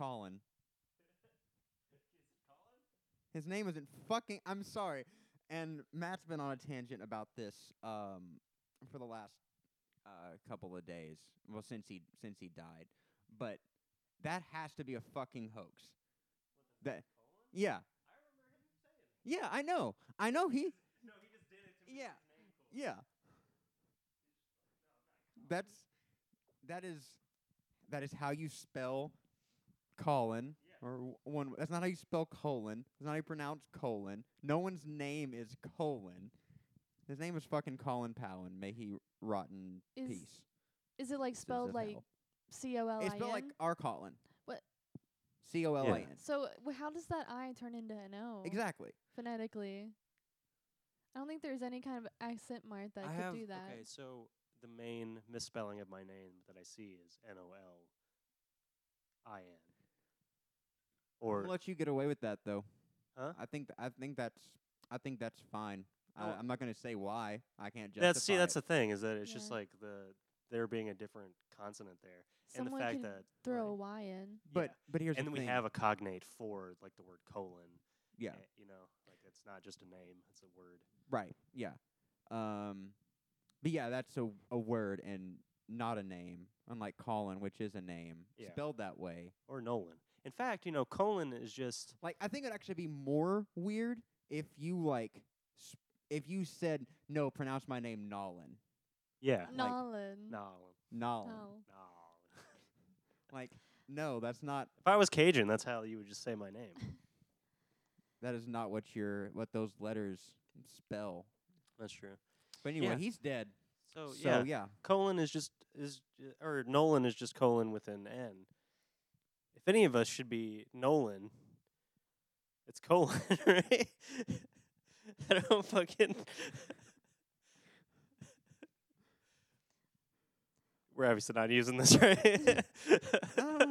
Colin. His name isn't fucking. I'm sorry. And Matt's been on a tangent about this um for the last uh couple of days. Well, since he since he died, but that has to be a fucking hoax. That yeah. Yeah, I know. I know he. No, he just did it to Yeah. Yeah. That's that is that is how you spell Colin or one. That's not how you spell colon. That's not how you pronounce colon. No one's name is colon. His name is fucking Colin Powell, may he rotten in Is peace. is it like spelled like hell. C O L I N? It's spelled like our Colin. What? C O L I N. So w- how does that I turn into an O? Exactly. Phonetically. I don't think there's any kind of accent mark that I could have do that. okay. So the main misspelling of my name that I see is N O L I N. Or I'll let you get away with that though. Huh? I think th- I think that's I think that's fine. Oh. I, I'm not going to say why. I can't justify. that's see that's it. the thing is that it's just like the there being a different consonant there, and the fact can that throw a like, Y in. But yeah. but here's and the then we have a cognate for like the word colon. yeah eh, you know, like it's not just a name; it's a word. right yeah, um, but yeah that's a a word and not a name. Unlike Colin, which is a name Yeah. spelled that way. Or Nolan. In fact, you know, colon is just Like I think it'd actually be more weird if you like s- if you said no, pronounce my name Nolan. yeah, Nolan. Nolan. Nolan. No. Nolan. Like no, that's not If I was Cajun, that's how you would just say my name. that is not what your what those letters spell. That's true. But anyway, Yeah. he's dead. So, So yeah, yeah. colon is just is j- or Nolan is just colon with an N. If any of us should be Nolan, it's Colin, right? I don't fucking. We're obviously not using this, right? Uh,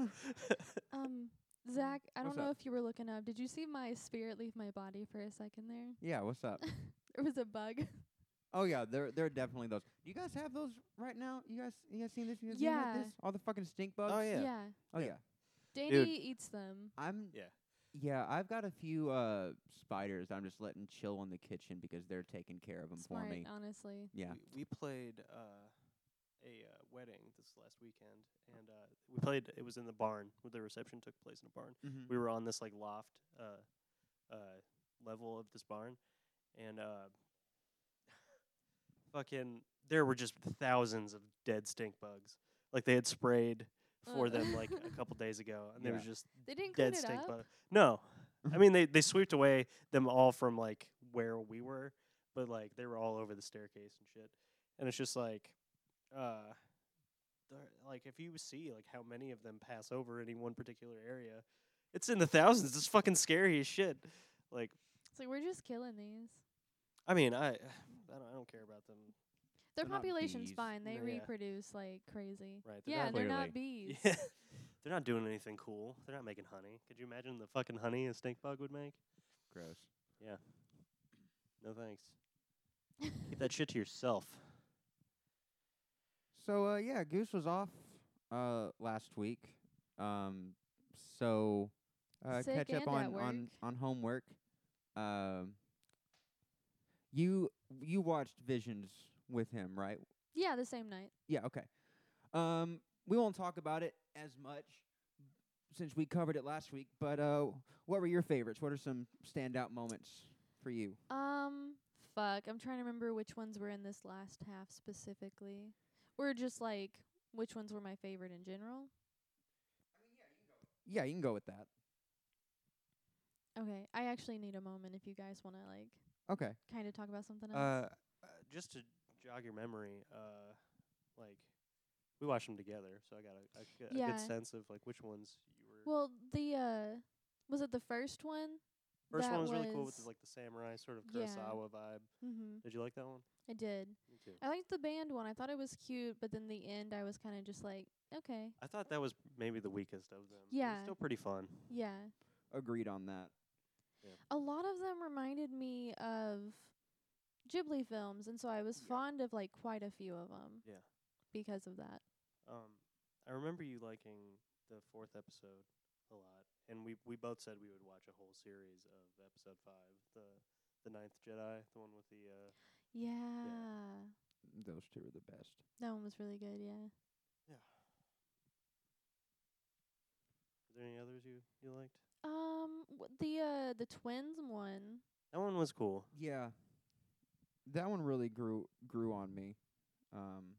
Um, Zach, I don't know up? if you were looking up. Did you see my spirit leave my body for a second there? yeah, what's up? There was a bug. Oh yeah, there there are definitely those. Do you guys have those right now? You guys you guys seen this? You guys seen Yeah. this? All the fucking stink bugs. oh yeah. yeah. Oh Yeah. Yeah. Danny Dude. eats them. I'm Yeah. yeah. I've got a few uh spiders. I'm just letting chill in the kitchen because they're taking care of 'em Smart, for me. honestly. Yeah. We, we played uh, a uh, wedding this last weekend, and uh, we played. It was in the barn. Where the reception took place in a barn. Mm-hmm. we were on this like loft uh, uh, level of this barn, and uh, fucking there were just thousands of dead stink bugs. Like they had sprayed for Uh. them like a couple days ago, and there was Yeah. just They didn't clean dead it stink up. bug. No, I mean they they swept away them all from like where we were, but like they were all over the staircase and shit. And it's just like, uh, the- like if you see like how many of them pass over any one particular area, it's in the thousands. It's fucking scary as shit. Like, It's like we're just killing these. I mean, I I don't, I don't care about them. Their They're population's fine. They No, yeah. reproduce like crazy. Right, they're Yeah, not they're clearly- not bees. Yeah. They're not doing anything cool. They're not making honey. Could you imagine the fucking honey a stink bug would make? Gross. Yeah. No thanks. Keep that shit to yourself. So uh yeah, Goose was off uh last week. Um so uh Sick catch up on on on homework. Um you you watched Visions with him, right? Yeah, the same night. Yeah, okay. Um we won't talk about it as much since we covered it last week, but uh what were your favorites? What are some standout moments for you? Um, fuck. I'm trying to remember which ones were in this last half specifically. Or just like which ones were my favorite in general. Yeah, you can go with that. Okay, I actually need a moment if you guys want to like Okay. kind of talk about something else. Uh, uh, just to jog your memory, uh, like we watched them together, so I got a Yeah. good sense of like which ones you were. well, the uh was it the first one? First that one was, really cool with was- the, like the samurai sort of Yeah. Kurosawa vibe. Mhm. Did you like that one? I did. Me too. I liked the band one. I thought it was cute, but then the end I was kind of just like, okay. I thought that was maybe the weakest of them. It was Yeah. still pretty fun. Yeah. Agreed on that. A lot of them reminded me of Ghibli films, and so I was Yeah. fond of like quite a few of 'em Yeah. because of that. Um, I remember you liking the fourth episode a lot, and we we both said we would watch a whole series of episode five, the the Ninth Jedi, the one with the. Uh, Yeah. Those two were the best. That one was really good, yeah. yeah. Is there any others you you liked? Um w- the uh the twins one. That one was cool. Yeah, that one really grew grew on me. Um,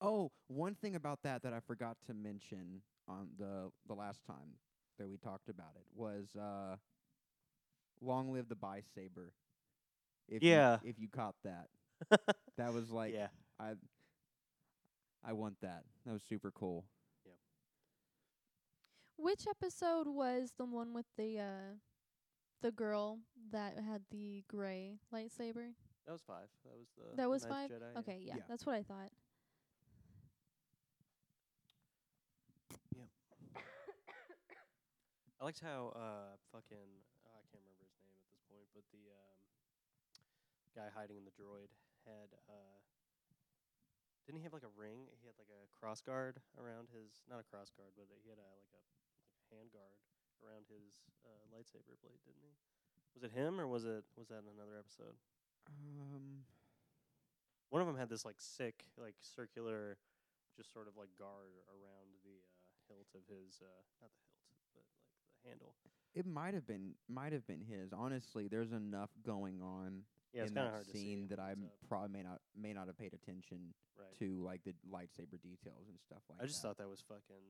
oh, one thing about that that I forgot to mention on the the last time that we talked about it was uh, "Long Live the Bi Saber." If you- Yeah. if you caught that, that was like yeah. I I want that. That was super cool. Which episode was the one with the uh the girl that had the gray lightsaber? That was five. That was the. That was Ninth five? Jedi. Okay, yeah, Yeah. that's what I thought. Yep. I liked how uh fucking oh, I can't remember his name at this point, but the um guy hiding in the droid had uh didn't he have like a ring? He had like a cross guard around his not a cross guard, but he had a like a like a hand guard around his uh, lightsaber blade, didn't he? Was it him or was it was that in another episode? Um, One of them had this like sick like circular just sort of like guard around the uh, hilt of his uh not the hilt, but like the handle. it might have been might have been his. Honestly, there's enough going on Yeah, in that hard to see scene that I probably may not may not have paid attention right. to like the lightsaber details and stuff like that. I just that. thought that was fucking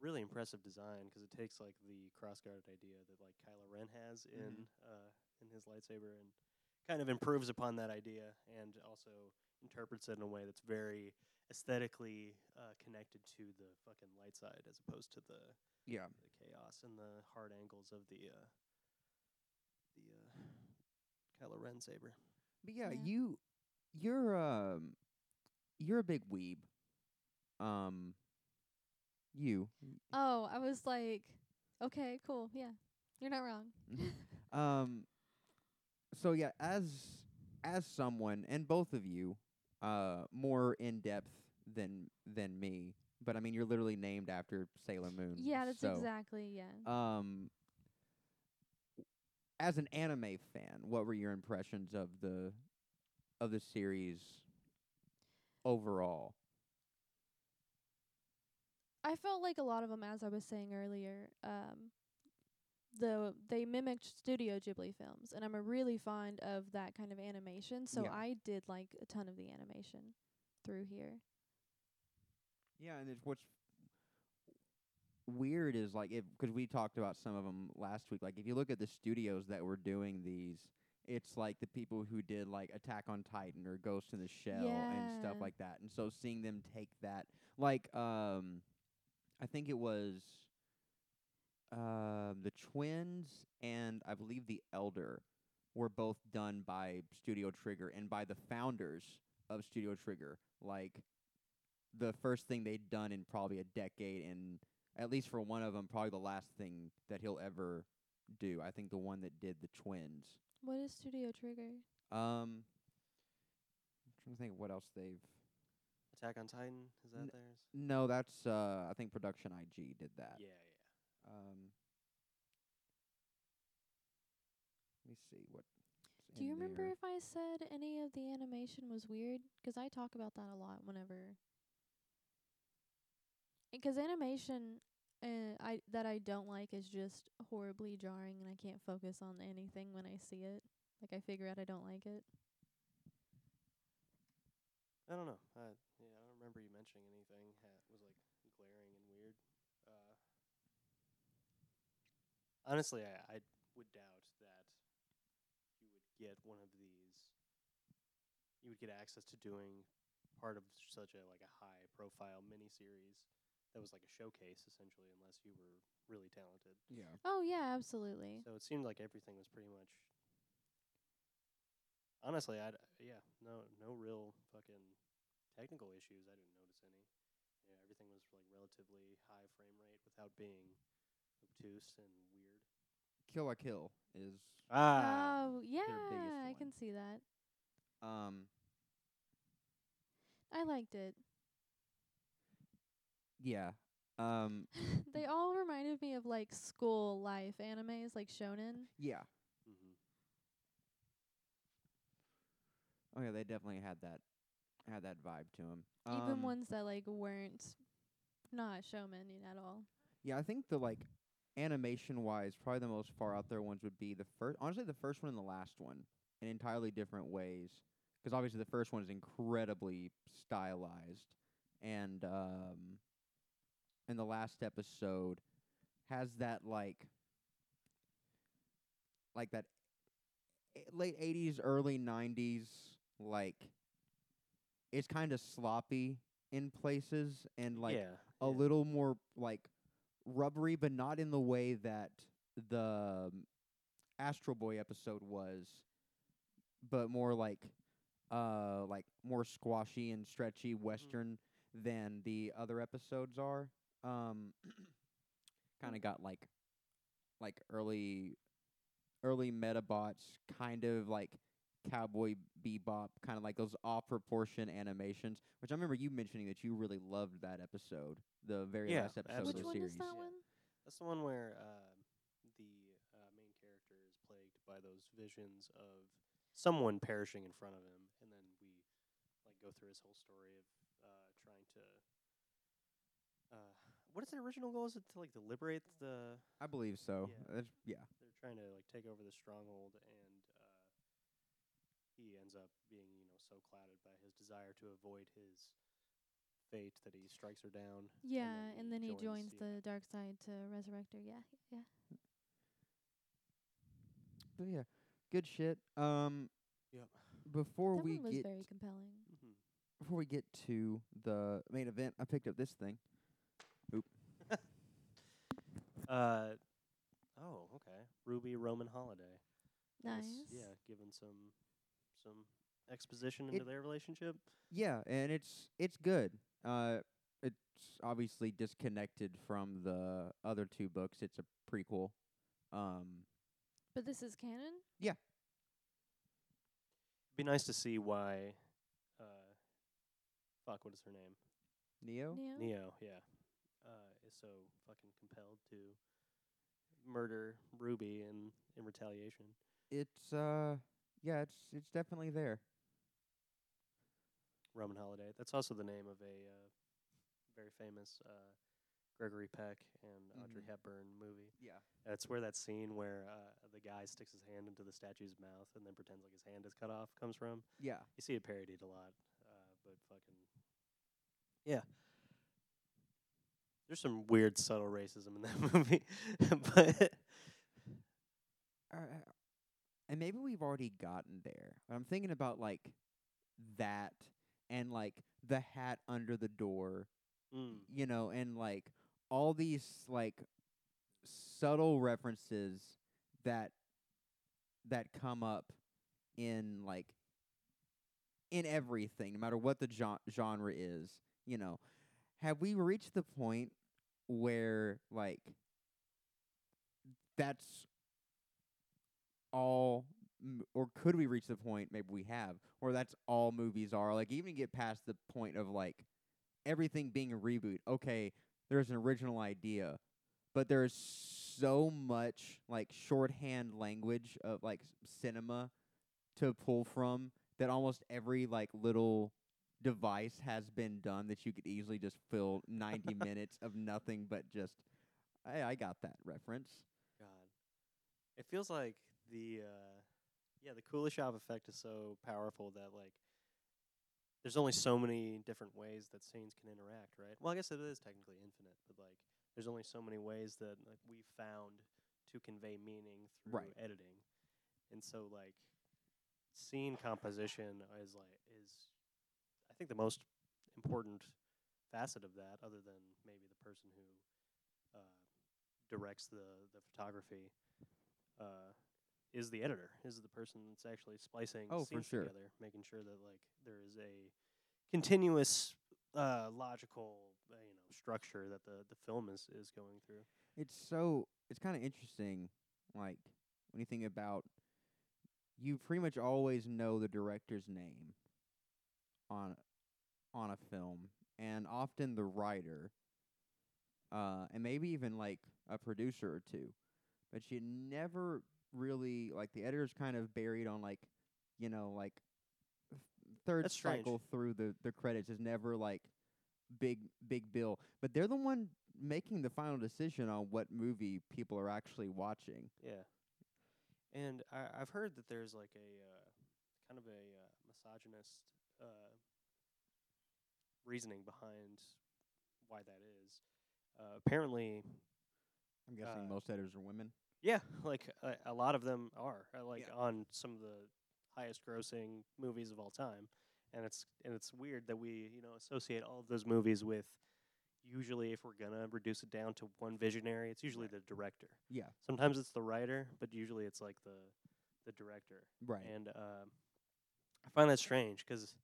really impressive design because it takes like the cross-guarded idea that like Kylo Ren has in uh in his lightsaber and kind of improves upon that idea and also interprets it in a way that's very aesthetically uh, connected to the fucking light side as opposed to the yeah. the chaos and the hard angles of the uh the uh Kylo Ren saber. But yeah, Yeah. you you're um you're a big weeb. Um you Oh, I was like, okay, cool, yeah, you're not wrong. um so yeah, as as someone and both of you uh more in depth than than me, but I mean you're literally named after Sailor Moon. yeah, that's so, exactly yeah. Um as an anime fan, what were your impressions of the of the series overall? I felt like a lot of 'em, as I was saying earlier, um, the they mimicked Studio Ghibli films, and I'm a really fond of that kind of animation. So Yeah. I did like a ton of the animation through here. Yeah, and it's what's weird is like if because we talked about some of 'em last week. Like if you look at the studios that were doing these, it's like the people who did like Attack on Titan or Ghost in the Shell and stuff like that. And so seeing them take that, like um, I think it was um the twins and I believe the Elder were both done by Studio Trigger and by the founders of Studio Trigger. Like the first thing they'd done in probably a decade, and at least for one of them, probably the last thing that he'll ever do. I think the one that did the twins. What is Studio Trigger? Um, I'm trying to think of what else they've. Attack on Titan is that N- theirs? No, that's uh, I think Production IG did that. Yeah, yeah. Um, let me see what. Do you remember if I said any of the animation was weird? 'Cause I talk about that a lot whenever. Because animation uh, I that I don't like is just horribly jarring, and I can't focus on anything when I see it. Like I figure out I don't like it. I don't know. I yeah, I don't remember you mentioning anything that was like glaring and weird. Uh, honestly, I, I would doubt that you would get one of these. You would get access to doing part of such a like a high profile miniseries that was like a showcase essentially, unless you were really talented. Yeah. Oh yeah, absolutely. So it seemed like everything was pretty much. Honestly, I yeah, no no real fucking technical issues. I didn't notice any. Yeah, everything was like relatively high frame rate without being obtuse and weird. Kill la Kill is Ah, oh yeah, biggest I can see that. um I liked it. yeah Um, they all reminded me of like school life animes, like shonen. yeah. hmm Oh yeah, they definitely had that had that vibe to them. Even ones that like weren't not shonen at all. Yeah, I think the like animation wise, probably the most far out there ones would be the first. Honestly, the first one and the last one in entirely different ways. Because obviously the first one is incredibly stylized, and um, and the last episode has that like like that e- late '80s, early '90s like. It's kind of sloppy in places and like yeah, a yeah. little more like rubbery, but not in the way that the um, Astro Boy episode was, but more like uh like more squashy and stretchy western than the other episodes are. Um kind of got like like early early Metabots kind of like cowboy bebop kind of like those off proportion animations which i remember you mentioning that you really loved that episode the very Yeah, last episode. Which of the one series is that Yeah. one? That's the one where uh, the uh, main character is plagued by those visions of someone perishing in front of him, and then we like go through his whole story of uh, trying to. Uh, what is the original goal? Is it to like to liberate the? i believe so Yeah. That's- yeah They're trying to like take over the stronghold, and he ends up being you know so clouded by his desire to avoid his fate that he strikes her down. Yeah, and then he joins joins the dark side to resurrect her. Yeah, yeah. but yeah good shit um Yep. before that we one was get very compelling. Mm-hmm. before we get to the main event i picked up this thing Oop. Uh, oh, okay. RWBY Roman Holiday. Nice. Yeah, given some some exposition into It- their relationship. Yeah, and it's it's good. Uh, it's obviously disconnected from the other two books. It's a prequel. Um, But this is canon. Yeah. Be nice to see why. Uh, fuck, what is her name? Neo. Neo. Neo. Yeah. Uh, is so fucking compelled to murder Ruby in in retaliation. It's uh, yeah, it's it's definitely there. Roman Holiday. That's also the name of a uh, very famous uh, Gregory Peck and Audrey Mhm. Hepburn movie. Yeah. That's where that scene where uh, the guy sticks his hand into the statue's mouth and then pretends like his hand is cut off comes from. Yeah. You see it parodied a lot, uh, but fucking yeah. There's some weird subtle racism in that movie, but and maybe we've already gotten there. But I'm thinking about like that and like the hat under the door mm, you know, and like all these like subtle references that that come up in like in everything, no matter what the gen- genre is, you know. Have we reached the point where like that's all or could we reach the point maybe we have where that's all movies are like even get past the point of like everything being a reboot. Okay, there's an original idea, but there's so much like shorthand language of like cinema to pull from that almost every like little device has been done that you could easily just fill 90 minutes of nothing but just I I got that reference. God, it feels like the uh, yeah the Kuleshov effect is so powerful that like there's only so many different ways that scenes can interact, right? Well, I guess it is technically infinite, but like there's only so many ways that like we found to convey meaning through Right. editing, and so like scene composition is like is I think the most important facet of that, other than maybe the person who uh, directs the the photography uh, is the editor is the person that's actually splicing Oh, scenes sure. together making sure that like there is a continuous uh, logical uh, you know structure that the the film is is going through It's so it's kind of interesting, like when you think about, you pretty much always know the director's name on on a film, and often the writer. uh, and maybe even like a producer or two, but you never really like the editor's kind of buried on like, you know, like third That's strange. cycle through the the credits is never like big big bill, but they're the one making the final decision on what movie people are actually watching. Yeah. And I, I've heard that there's like a uh, kind of a uh, misogynist uh, reasoning behind why that is. Uh, apparently, I'm guessing Uh, most editors are women. Yeah, like a, a lot of them are uh, like Yeah. on some of the highest grossing movies of all time, and it's and it's weird that we you know associate all of those movies with. Usually, if we're gonna reduce it down to one visionary, it's usually the director. Yeah, Sometimes it's the writer, but usually it's like the the director. right. And um, I find that strange because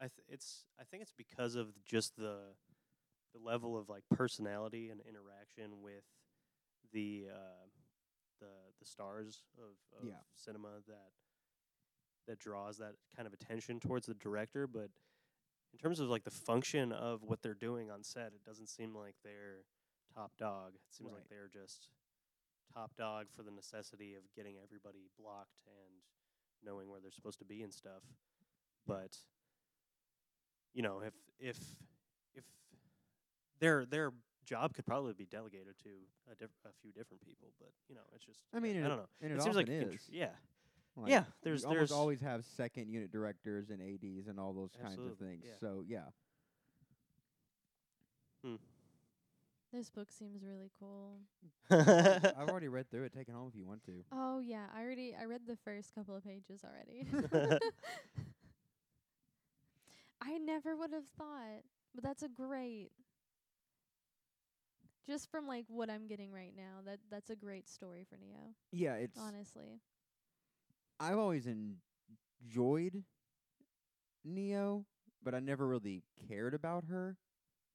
I th- it's I think it's because of just the the level of like personality and interaction with the uh, the the stars of, of Yeah. cinema that that draws that kind of attention towards the director, but in terms of like the function of what they're doing on set, it doesn't seem like they're top dog. It seems like they're just top dog for the necessity of getting everybody blocked and knowing where they're supposed to be and stuff. But you know, if if if their their job could probably be delegated to a, diff- a few different people, but you know, it's just I mean, I it- don't know. and it, It, seems like often contr- yeah, Like, yeah. There's you almost there's always have second unit directors and ads and all those kinds of things. yeah. So yeah, hmm. This book seems really cool. I've already read through it. Take it home if you want to. Oh yeah, I already I read the first couple of pages already. I never would have thought, but that's a great. Just from like what I'm getting right now, that that's a great story for Neo. Yeah, it's. Honestly, I've always enjoyed Neo, but I never really cared about her.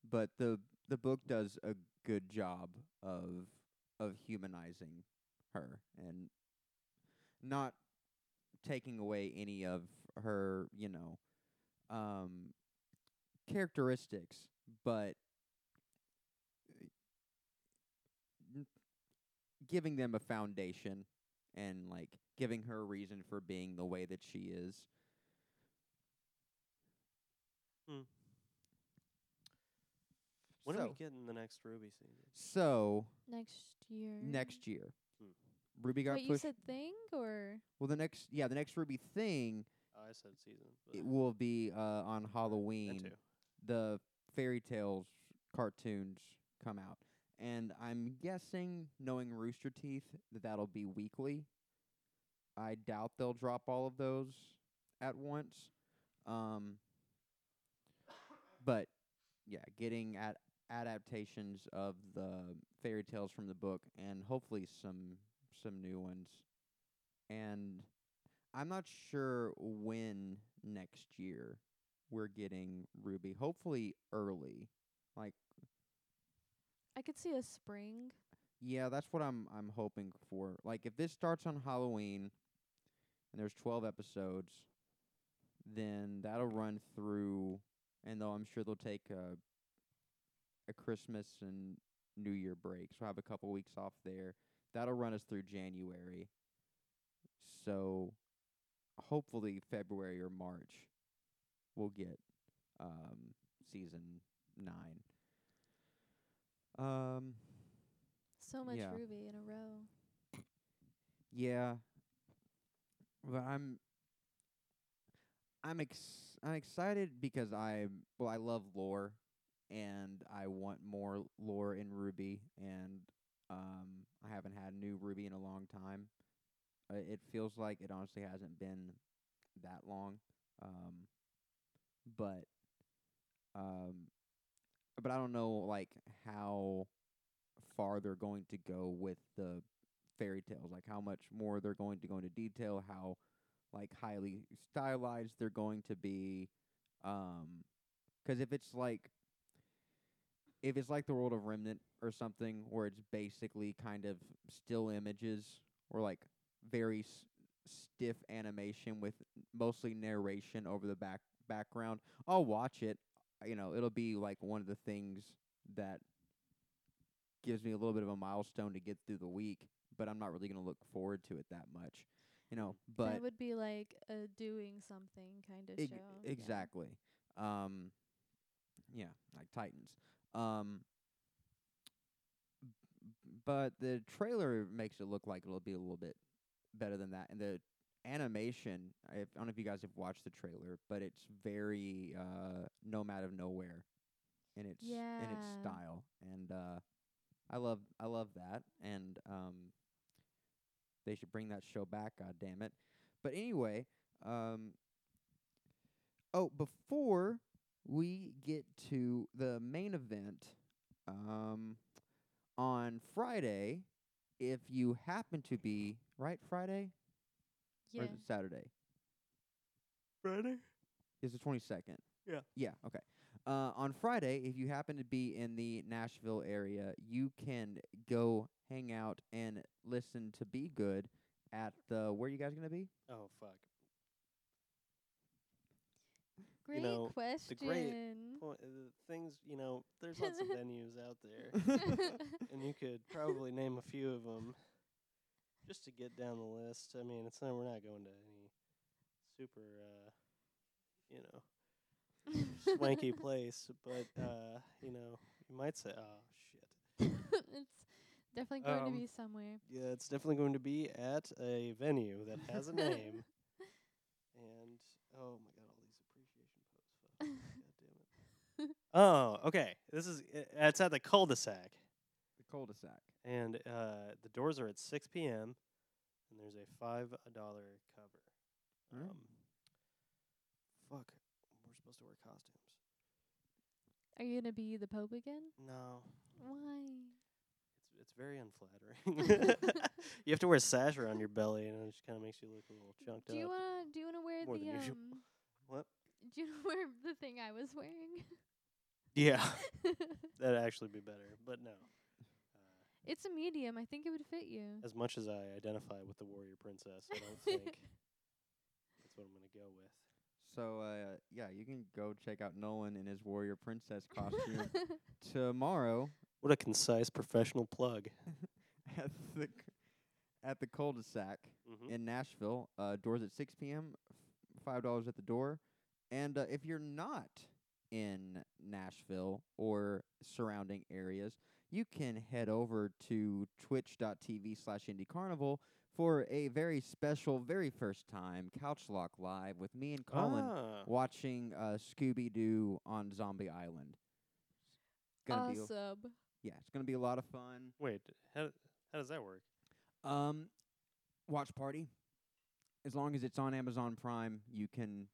But the the book does a good job of of humanizing her and not taking away any of her, you know, um characteristics, but n- giving them a foundation and like giving her a reason for being the way that she is. when are so, we getting the next RWBY season? so next year. next year, Hmm. RWBY got Wait, you pushed. said thing or well, the next yeah, the next RWBY thing Oh, I said season. it will be uh, on that Halloween. too. The fairy tales cartoons come out, and I'm guessing, knowing Rooster Teeth, that that'll be weekly. I doubt they'll drop all of those at once. Um, but yeah, getting at adaptations of the fairy tales from the book, and hopefully some some new ones. And I'm not sure when next year we're getting RWBY. Hopefully early. Like I could see a spring. yeah, that's what I'm I'm hoping for. Like if this starts on Halloween and there's 12 episodes, then that'll run through and though I'm sure they'll take a a Christmas and New Year break. So I have a couple weeks off there. That'll run us through January. So hopefully February or March we'll get um season 9. Um So much Yeah. RWBY in a row. Yeah. But I'm I'm ex- I'm excited because I well I love lore and I want more lore in RWBY and um I haven't had new RWBY in a long time. Uh, it feels like it honestly hasn't been that long. Um but um but I don't know like how far they're going to go with the fairy tales, like how much more they're going to go into detail, how like highly stylized they're going to be. Um 'cause if it's like if it's like the world of Remnant or something, where it's basically kind of still images or like very s- stiff animation with mostly narration over the back background, I'll watch it. You know, it'll be like one of the things that gives me a little bit of a milestone to get through the week, but I'm not really gonna look forward to it that much, you know. But that would be like a doing something kind of Eg- show. yeah. exactly. Um, yeah, like Titans. Um, b- but the trailer makes it look like it'll be a little bit better than that, and the animation. I, don't know if you guys have watched the trailer, but it's very uh, Nomad of Nowhere in its in its style, and uh, I love I love that, and um, they should bring that show back. God damn it! But anyway, um, oh, before we get to the main event, um, on Friday, if you happen to be right Friday Yeah. or is it Saturday? Friday. Is the twenty second? Yeah. Yeah. Okay. Uh, on Friday, if you happen to be in the Nashville area, you can go hang out and listen to Be Good at the. Where are you guys gonna be? Oh fuck. Great know, question. the great Point, uh, things you know. There's lots of venues out there, and you could probably name a few of 'em just to get down the list. I mean, it's not we're not going to any super, uh, you know, swanky place, but uh, you know, you might say, oh shit. it's definitely going Um, to be somewhere. Yeah, it's definitely going to be at a venue that has a name. and oh my god, all these appreciation posts. Fuck. god damn it. Oh, okay. This is it's at the cul-de-sac, The cul-de-sac. And uh, the doors are at 6 p.m. and there's a five dollar cover. Mm. Um, fuck, we're supposed to wear costumes. Are you gonna be the Pope again? No, Why? it's it's very unflattering. you have to wear a sash around your belly, and it just kind of makes you look a little chunked Do you wanna do you wanna wear More the um? usual. What? Do you wanna wear the thing I was wearing? Yeah, that'd actually be better. But no. It's a medium. I think it would fit you. as much as I identify with the warrior princess, I don't think that's what I'm gonna go with. So uh, yeah, you can go check out Nolan in his warrior princess costume tomorrow What a concise professional plug. at the c- at the cul-de-sac Mm-hmm. in Nashville. Uh, doors at 6 p.m. f- Five dollars at the door. And uh, if you're not in Nashville or surrounding areas, you can head over to twitch.tv slash indie carnival for a very special, very first time Couch Lock Live with me and Colin Ah, watching uh, Scooby Doo on Zombie Island. Gonna be a- awesome. yeah, it's gonna be a lot of fun. wait, how how does that work? Um, watch party. As long as it's on Amazon Prime, you can.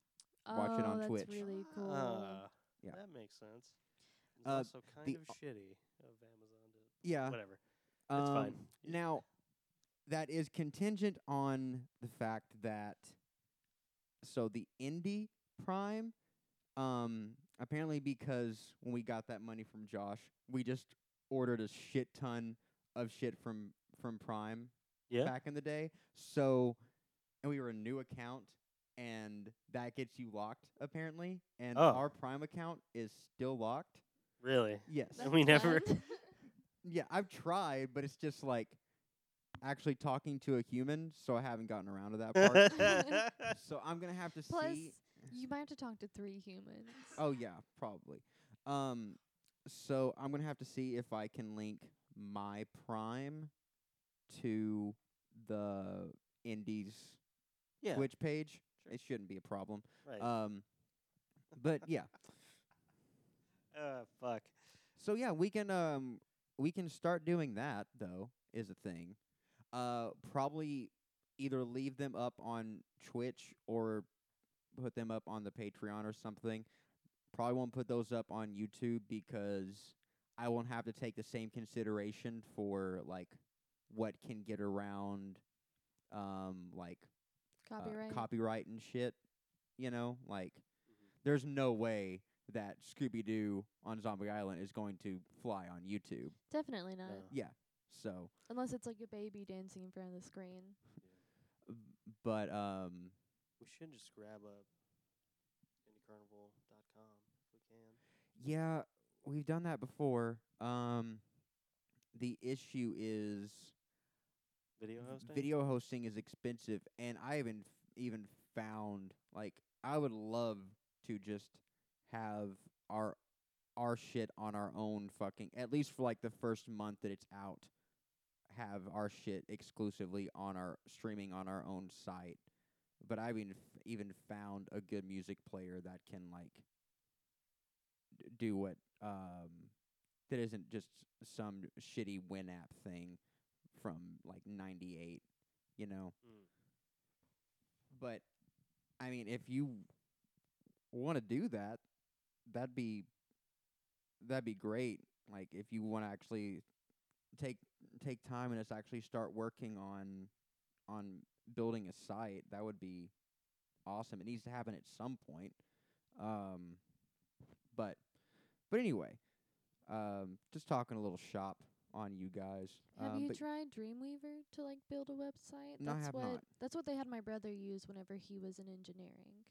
Watch it Oh, on that's Twitch. Really cool. Ah, Yeah. that makes sense. It's Uh, also kind of shitty of Amazon to Yeah. whatever. It's um, fine. Now, that is contingent on the fact that. So the indie Prime, um, apparently because when we got that money from Josh, we just ordered a shit ton of shit from from Prime Yeah. back in the day. So, and we were a new account, and that gets you locked apparently. And Oh. our Prime account is still locked. Really? Yes. And we never- fun. Yeah, I've tried, but it's just like actually talking to a human, so I haven't gotten around to that part. so I'm gonna have to Plus, see. you might have to talk to three humans. Oh yeah, probably. Um, so I'm gonna have to see if I can link my Prime to the Indies yeah. Twitch page. Sure. It shouldn't be a problem. right. Um, but yeah. uh, fuck. So yeah, we can um we can start doing that though is a thing. Uh, probably either leave them up on Twitch or put them up on the Patreon or something. Probably won't put those up on YouTube because I won't have to take the same consideration for like what can get around um like uh, Copyright. copyright and shit. You know, like Mhm. there's no way that Scooby Doo on Zombie Island is going to fly on YouTube. Definitely not. No. Yeah. So, Unless it's like a baby dancing in front of the screen. b- but um, We should just grab up indiecarnival.com if we can. yeah, we've done that before. Um, the issue is Video hosting. video hosting is expensive, and I even f- even found like I would love to just have our our shit on our own fucking at least for like the first month that it's out have our shit exclusively on our streaming on our own site but i've even f- even found a good music player that can like d- do what um that isn't just some shitty winamp thing from like 98 you know Mm. but I mean, if you want to do that, that'd be that'd be great. Like if you want to actually take take time and just actually start working on on building a site, that would be awesome. It needs to happen at some point. Um, but but anyway, um, just talking a little shop on you guys. Have um, you tried Dreamweaver to like build a website? No, I that's have what not. that's what they had my brother use whenever he was in engineering.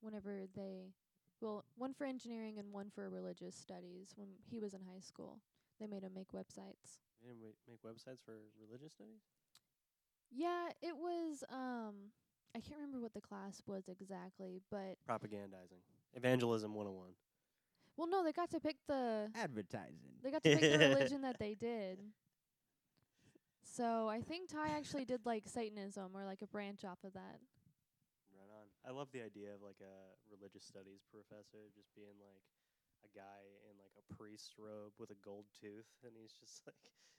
Whenever they well, one for engineering and one for religious studies when he was in high school. They made him make websites. You didn't ma- make websites for religious studies. Yeah, it was um I can't remember what the class was exactly, but Propagandizing. Evangelism 101. well no, they got to pick the advertising. They got to pick the religion that they did. So I think Ty actually did like Satanism or like a branch off of that. Right on. I love the idea of like a religious studies professor just being like a guy in like a priest's robe with a gold tooth, and he's just like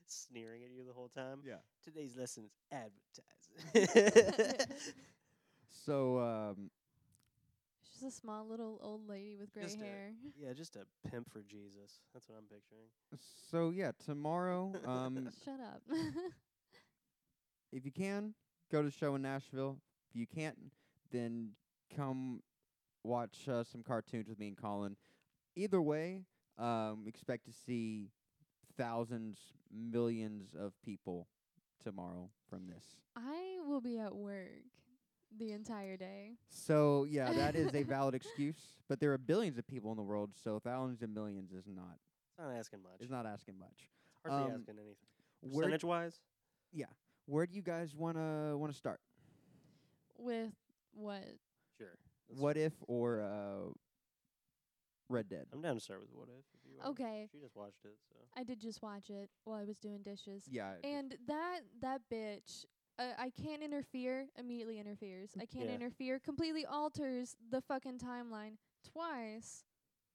sneering at you the whole time. Yeah. Today's lesson is advertising. So um, She's just a small little old lady with gray Just a- hair. yeah, just a pimp for Jesus. That's what I'm picturing. So yeah, tomorrow, um, Shut up. if you can, go to the show in Nashville. If you can't, then come watch uh, some cartoons with me and Colin. Either way, um, expect to see thousands, millions of people tomorrow from this. I will be at work the entire day. So yeah, that is a valid excuse. But there are billions of people in the world, so thousands and millions is not It's not asking much. It's not asking much. hardly um, asking anything. Where Percentage wise, Yeah. where do you guys wanna wanna start? With what? sure. Let's- What if or uh, Red Dead? I'm down to start with what if. if you are. Okay. She just watched it, so. I did just watch it while I was doing dishes. Yeah. And that that bitch, uh, I can't interfere. Immediately interferes. I can't Yeah. interfere. Completely alters the fucking timeline twice,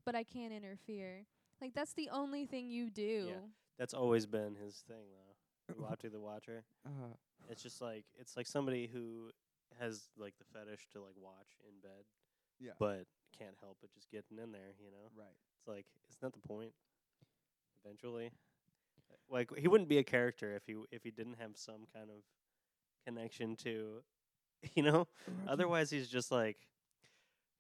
but I can't interfere. Like that's the only thing you do. That's always been his thing, though. Uatu the Watcher. uh, It's just like it's like somebody who has like the fetish to like watch in bed, yeah. but can't help but just getting in there. You know, right. it's like it's not the point? Eventually, like he wouldn't be a character if he if he didn't have some kind of connection to, you know. Otherwise, he's just like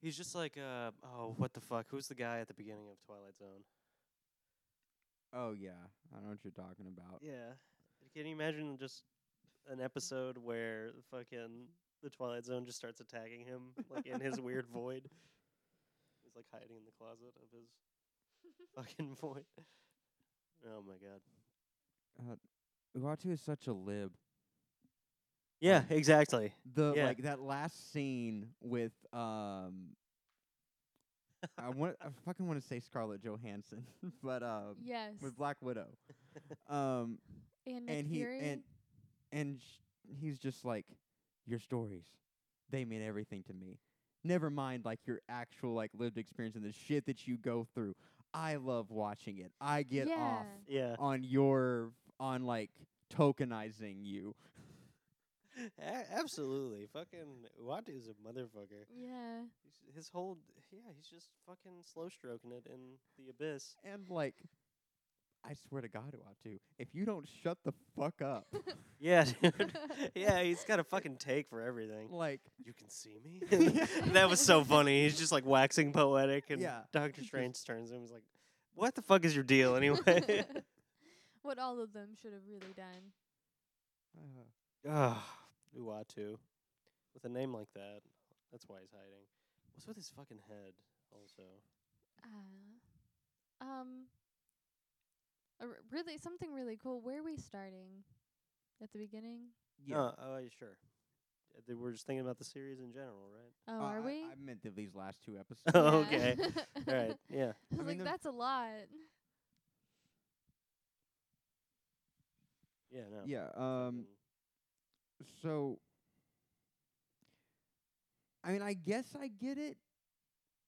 he's just like uh oh what the fuck? Who's the guy at the beginning of Twilight Zone? Oh yeah, I know what you're talking about. Yeah. Can you imagine just an episode where fucking the Twilight Zone just starts attacking him like in his weird void? He's like hiding in the closet of his fucking void. Oh my god. Uatu is such a lib. Yeah, exactly. The Yeah. like that last scene with um. I want I fucking want to say Scarlett Johansson, but um Yes. with Black Widow. um and and he and and sh- he's just like your stories they mean everything to me never mind like your actual like lived experience and the shit that you go through i love watching it i get off Yeah. on your on like tokenizing you A- absolutely. Fucking Uatu's a motherfucker. yeah. He's, his whole yeah, he's just fucking slow stroking it in the abyss. and like i swear to god Uatu, if you don't shut the fuck up Yeah, dude. yeah, he's got a fucking take for everything. like You can see me. that was so funny. He's just like waxing poetic, and Yeah. Doctor Strange turns to him. and is like, "What the fuck is your deal anyway?" what all of them should have really done. uh, Ugh, Uatu, with a name like that, that's why he's hiding. What's with his fucking head? Also, Uh, um, a r- really something really cool. Where are we starting? At the beginning? Yeah. Uh, oh, yeah, sure. Uh, they- We're just thinking about the series in general, right? Oh, Uh, are I- we? I, meant that these last two episodes. Oh, Yeah. okay. All right. Yeah. I was I mean, like, the- that's a lot. Yeah. No. yeah. Um. fucking- So. I mean, I guess I get it.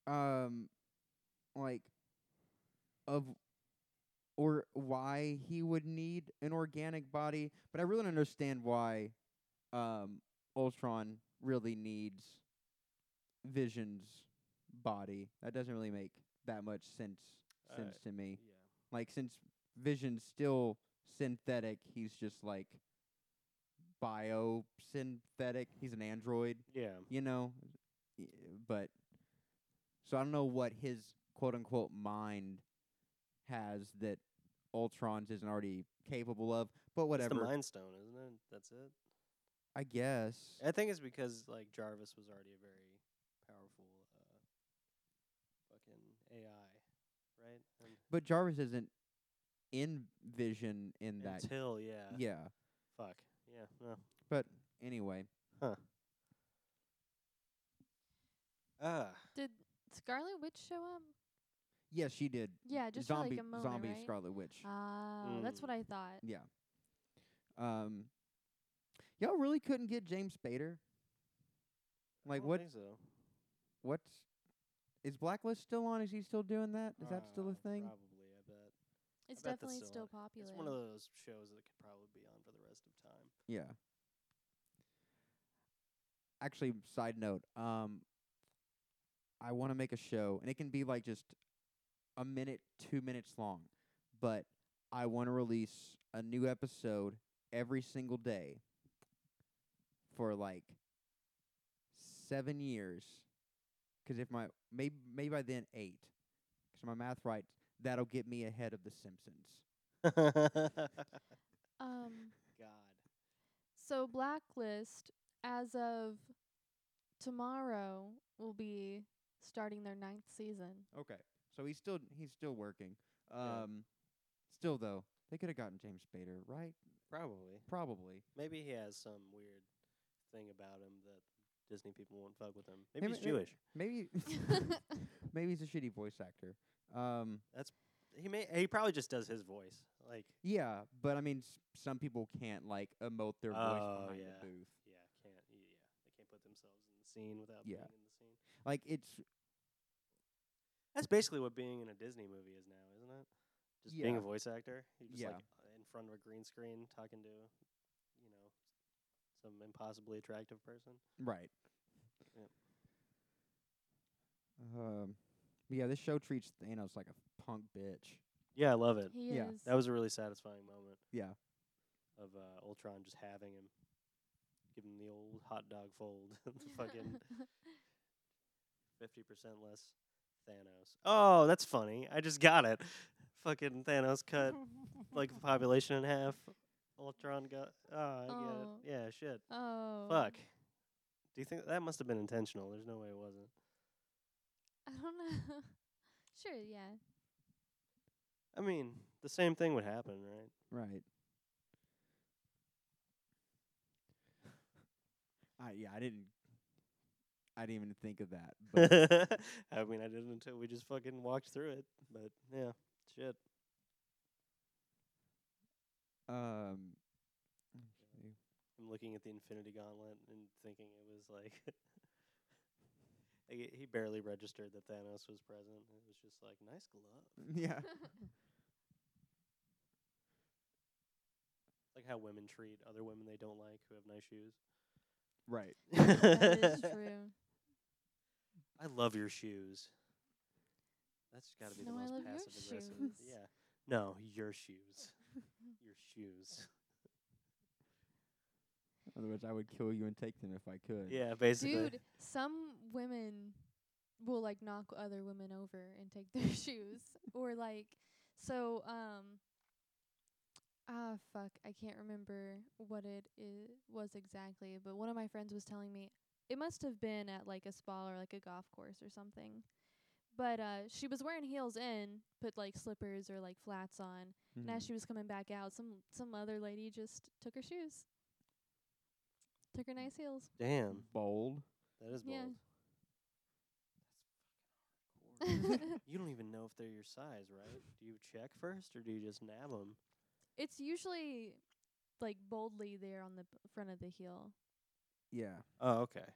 Um, like, of, or why he would need an organic body, but I really don't understand why, um, Ultron really needs Vision's body. That doesn't really make that much sense sense Uh, to me. Yeah. Like since Vision's still synthetic, he's just like biosynthetic. He's an android, Yeah. you know. But so I don't know what his quote unquote mind has that Ultron's isn't already capable of. But It's whatever. the Mind Stone, isn't it? That's it. I guess. I think it's because like Jarvis was already a very powerful uh, fucking AI, right? And But Jarvis isn't in Vision in that. until yeah, Yeah. fuck yeah, no. But anyway, Huh. Ah, Did Scarlet Witch show up? Yes, she did. Yeah, just zombie for like a moment, zombie right? Scarlet Witch. Ah, that's what Mm. I thought. Yeah. Um, y'all really couldn't get James Spader. I Like don't what? think so. What's is Blacklist still on? Is he still doing that? Is that still a Uh, thing? Probably, I bet. It's bet that's definitely still still on. popular. It's one of those shows that could probably be on for the rest of time. Yeah. Actually, side note, um, I want to make a show, and it can be like just a minute, two minutes long, but I want to release a new episode every single day for like seven years. 'Cause if my maybe maybe by then eight, 'cause my math right, that'll get me ahead of the Simpsons. um, God. so Blacklist, as of tomorrow, will be starting their ninth season. Okay. So he's still he's still working. Yeah. Um still though, they could have gotten James Spader, right? Probably. Probably. Maybe he has some weird thing about him that Disney people won't fuck with him. Hey, Maybe he's ma- ma- Jewish. Maybe maybe he's a shitty voice actor. Um He may. He probably just does his voice. Like, yeah, but I mean s- some people can't like emote their voice Oh, behind yeah. the booth. yeah, can't. Yeah, they can't put themselves in the scene without Yeah. being in the scene. Like it's That's basically what being in a Disney movie is now, isn't it? Just being a voice actor. You're just Yeah. like in front of a green screen talking to, you know, some impossibly attractive person. right. Yep. Um yeah, this show treats Thanos like a punk bitch. Yeah, I love it. he Yeah, is. That was a really satisfying moment Yeah. of uh, Ultron just having him, give him the old hot dog fold, the fucking fifty percent less Thanos. Oh, that's funny. I just got it. Fucking Thanos cut like the population in half. Ultron got. Oh, I Oh. get it. Oh. Yeah, shit. oh. Fuck. Do you think that must have been intentional? There's no way it wasn't. I don't know. sure, yeah. I mean, the same thing would happen, right? Right. I yeah, I didn't I didn't even think of that. But I mean, I didn't until we just fucking walked through it. But yeah, shit. um. I'm looking at the Infinity Gauntlet and thinking it was like, like he- he barely registered that Thanos was present. It was just like nice glove, yeah. like how women treat other women they don't like who have nice shoes. Right. that is true. I love your shoes. That's got to be No, the I most love your passive aggressive. shoes. Yeah. No, your shoes. your shoes. Otherwise I would kill you and take them if I could. Yeah, basically. Dude, some women will like knock other women over and take their shoes or like so um ah fuck I can't remember what it i- was exactly but one of my friends was telling me it must have been at like a spa or like a golf course or something But uh, she was wearing heels in, put like slippers or like flats on, and as Mhm. she was coming back out, some some other lady just took her shoes, took her nice heels. Damn, bold. that is Yeah. bold. That's fucking hardcore. you don't even know if they're your size, right? Do you check first or do you just nab them? it's usually like boldly there on the b- front of the heel. Yeah. Oh, okay.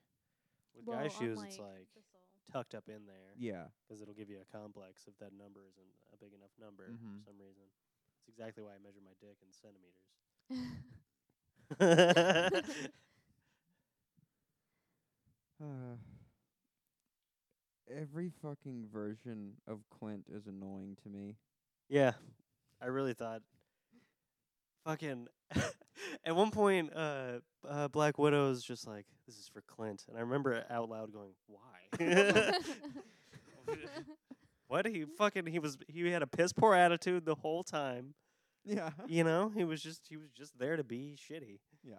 With well, guy on, shoes, it's like the sole. tucked up in there Yeah. 'cause it'll give you a complex if that number isn't a big enough number Mhm. for some reason. That's exactly why I measure my dick in centimeters. Uh, every fucking version of Clint is annoying to me. yeah, I really thought. Fucking. At one point, uh, uh, Black Widow's just like, "This is for Clint," and I remember out loud going, "Why?" what he fucking he was he had a piss poor attitude the whole time. Yeah. You know, he was just he was just there to be shitty. Yeah.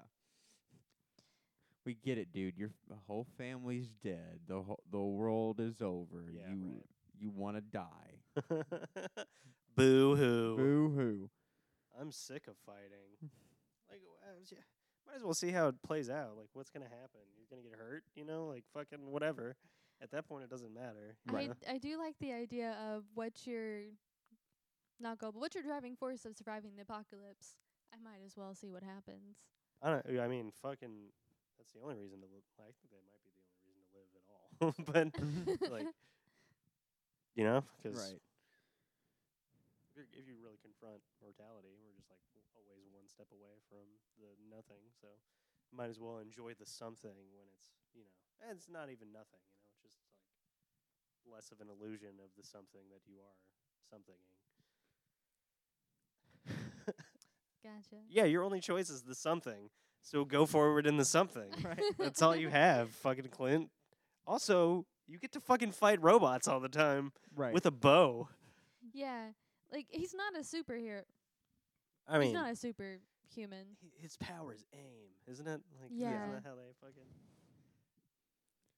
We get it, dude. Your f- whole family's dead. The whole, the world is over. Yeah, you right. you want to die. Boo hoo. Boo hoo. I'm sick of fighting. like, uh, yeah, might as well see how it plays out. Like, what's gonna happen? You're gonna get hurt, you know? Like, fucking whatever. At that point, it doesn't matter. you I? I do like the idea of what your not go, but what's your driving force of surviving the apocalypse. I might as well see what happens. I don't. I mean, fucking. That's the only reason to live. I think that might be the only reason to live at all. but like, you know, 'cause Right. If, you're, if you really confront mortality, we're just like always one step away from the nothing. So might as well enjoy the something when it's you know, and it's not even nothing. You know, it's just like less of an illusion of the something that you are somethinging. Gotcha. yeah, your only choice is the something. So go forward in the something. Right. That's all you have, fucking Clint. Also, you get to fucking fight robots all the time Right. with a bow. Yeah, like he's not a superhero. I mean, he's not a superhuman. hi- his power is aim, isn't it? Like, Yeah. isn't that how they fucking?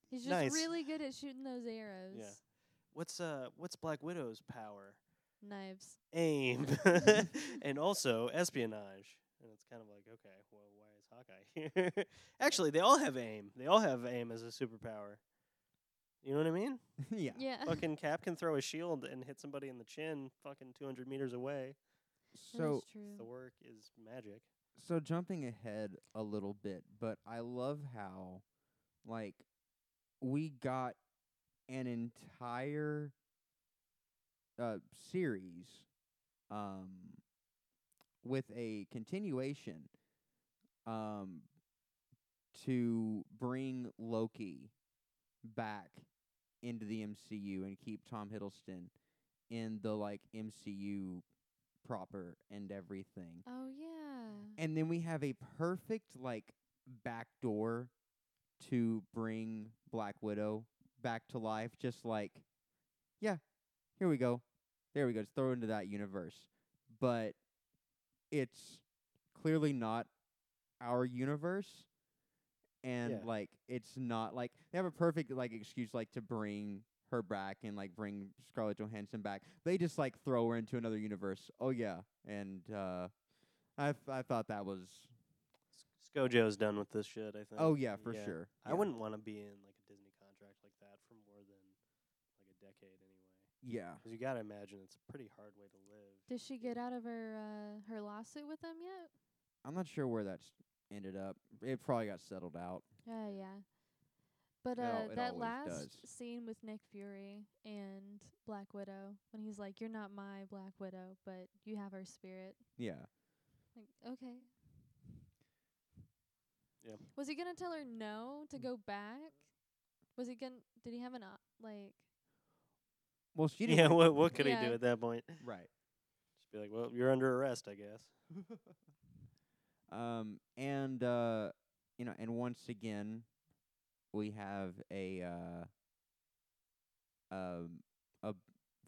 He's just Nice. really good at shooting those arrows. Yeah. What's uh, what's Black Widow's power? Knives. Aim, and also espionage. And it's kind of like, okay, well, why is Hawkeye here? Actually, they all have aim. They all have aim as a superpower. You know what I mean? yeah. Yeah. fucking Cap can throw a shield and hit somebody in the chin, fucking 200 meters away. So the work is magic. so jumping ahead a little bit, but I love how like we got an entire uh series um with a continuation um to bring Loki back into the MCU and keep Tom Hiddleston in the like MCU proper and everything. oh yeah. And then we have a perfect like back door to bring Black Widow back to life. Just like, yeah, here we go. There we go. Just throw into that universe. But it's clearly not our universe. And Yeah. like it's not like they have a perfect like excuse like to bring her back and like bring Scarlett Johansson back. They just like throw her into another universe. Oh yeah. And uh I th- I thought that was ScarJo's done with this shit, I think. oh yeah for sure. I Yeah. wouldn't want to be in like a Disney contract like that for more than like a decade anyway. Yeah. 'Cause you got to imagine it's a pretty hard way to live. Did she get out of her uh, her lawsuit with them yet? I'm not sure where that's ended up. It probably got settled out. Uh, yeah. But It al- uh, it that always last does. scene with Nick Fury and Black Widow, when he's like, "You're not my Black Widow, but you have her spirit." Yeah. Like, okay. Yeah. Was he gonna tell her no Mm. to go back? Was he gonna? Did he have an op- like? Well, she didn't. Yeah, what what could he Yeah. do at that point? right. Just be like, well, you're under arrest, I guess. Um, and uh, you know, and once again, we have a uh, um, a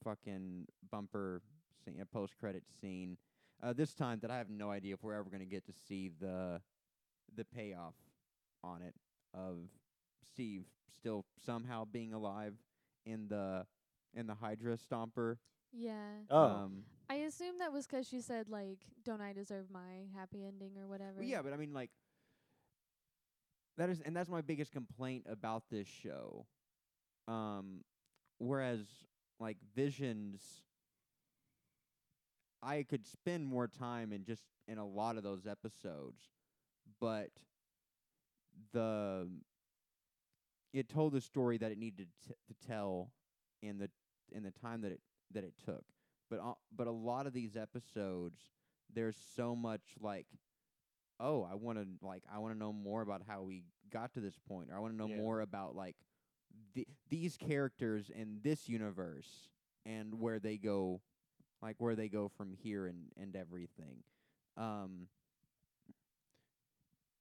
fucking bumper scene, a post credit scene. Uh, this time that I have no idea if we're ever gonna get to see the the payoff on it of Steve still somehow being alive in the in the Hydra Stomper. Yeah. Oh, Um, I assume that was 'cause she said like, "Don't I deserve my happy ending" or whatever. well, yeah, but I mean, like, that is, and that's my biggest complaint about this show. Um, whereas, like, Visions, I could spend more time in just in a lot of those episodes, but the it told the story that it needed t- to tell in the in the time that it that it took. But uh, but a lot of these episodes, there's so much like, oh, I want to like I want to know more about how we got to this point, or I want to know Yeah. more about like the, these characters in this universe and where they go, like where they go from here and and everything. Um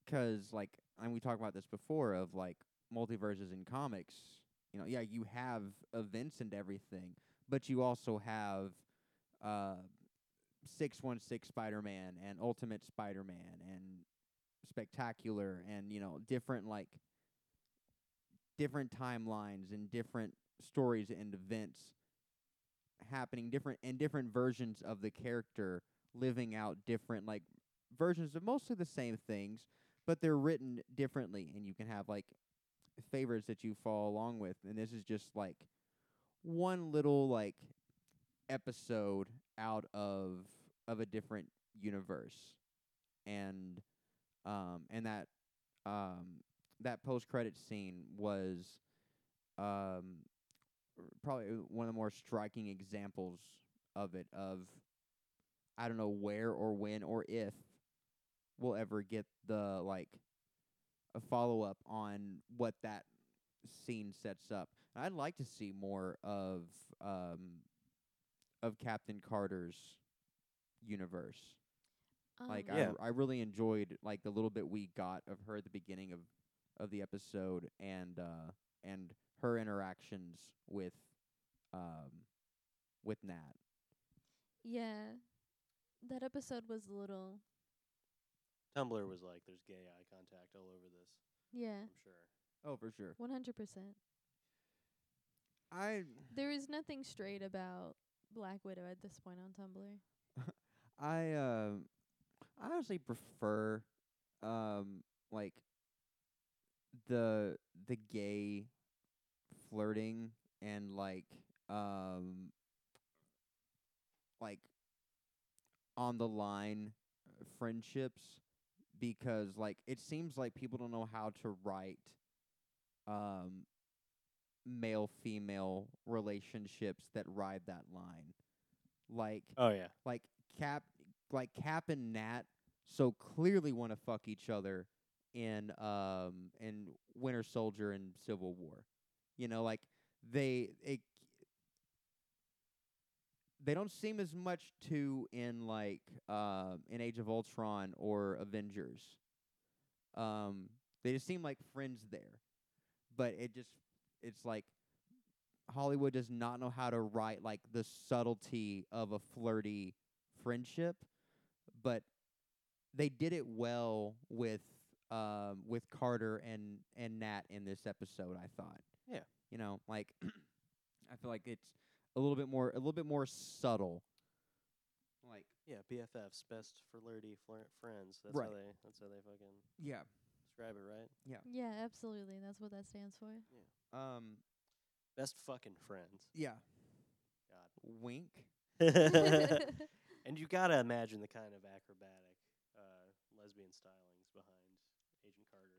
'cause like and we talked about this before of like multiverses in comics. You know, yeah, you have events and everything, but you also have uh 616 Spider-Man and Ultimate Spider-Man and Spectacular and you know different like different timelines and different stories and events happening different and different versions of the character living out different like versions of mostly the same things but they're written differently and you can have like favorites that you follow along with. And this is just like one little like episode out of of a different universe and um and that um that post credit scene was um probably one of the more striking examples of it of I don't know where or when or if we'll ever get the like a follow up on what that scene sets up. I'd like to see more of um of Captain Carter's universe. Like Um, I Yeah. r- I really enjoyed like the little bit we got of her at the beginning of of the episode and uh and her interactions with um with Nat. yeah, that episode was a little. Tumblr was like, "There's gay eye contact all over this." Yeah, I'm sure. Oh, for sure. one hundred percent. I There is nothing straight about Black Widow at this point on Tumblr. I um I honestly prefer um like the the gay flirting and like um like on the line friendships because like it seems like people don't know how to write um male female relationships that ride that line like Oh yeah. like Cap like Cap and Nat so clearly want to fuck each other in um in Winter Soldier and Civil War. You know, like they it, they don't seem as much to in like um in Age of Ultron or Avengers. Um they just seem like friends there. But it just it's like Hollywood does not know how to write like the subtlety of a flirty friendship, but they did it well with um with Carter and and Nat in this episode, I thought. Yeah. You know, like I feel like it's a little bit more a little bit more subtle. Like Yeah, BFFs, best flirty flirt friends. That's Right. how they. That's how they fucking yeah. describe it, right? Yeah, Yeah, absolutely. That's what that stands for. Um Best fucking friends. yeah. God. Wink. and you gotta imagine the kind of acrobatic uh, lesbian stylings behind Agent Carter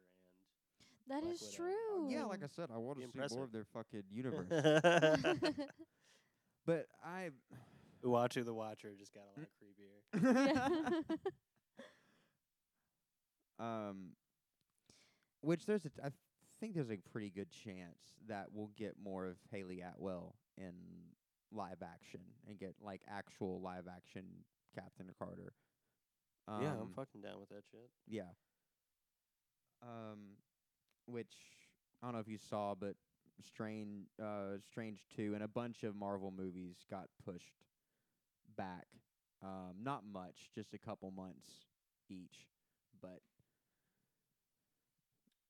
That Black is Widow. true. Yeah, like I said, I want Be to see more of their fucking universe. but I Uatu the Watcher just got a lot creepier. Um, which there's a t- I think there's a pretty good chance that we'll get more of Hayley Atwell in live action and get like actual live action Captain Carter. Um, yeah, I'm fucking down with that shit. yeah. Um, which I don't know if you saw, but Strange, uh, Strange Two, and a bunch of Marvel movies got pushed back. Um, not much, just a couple months each, but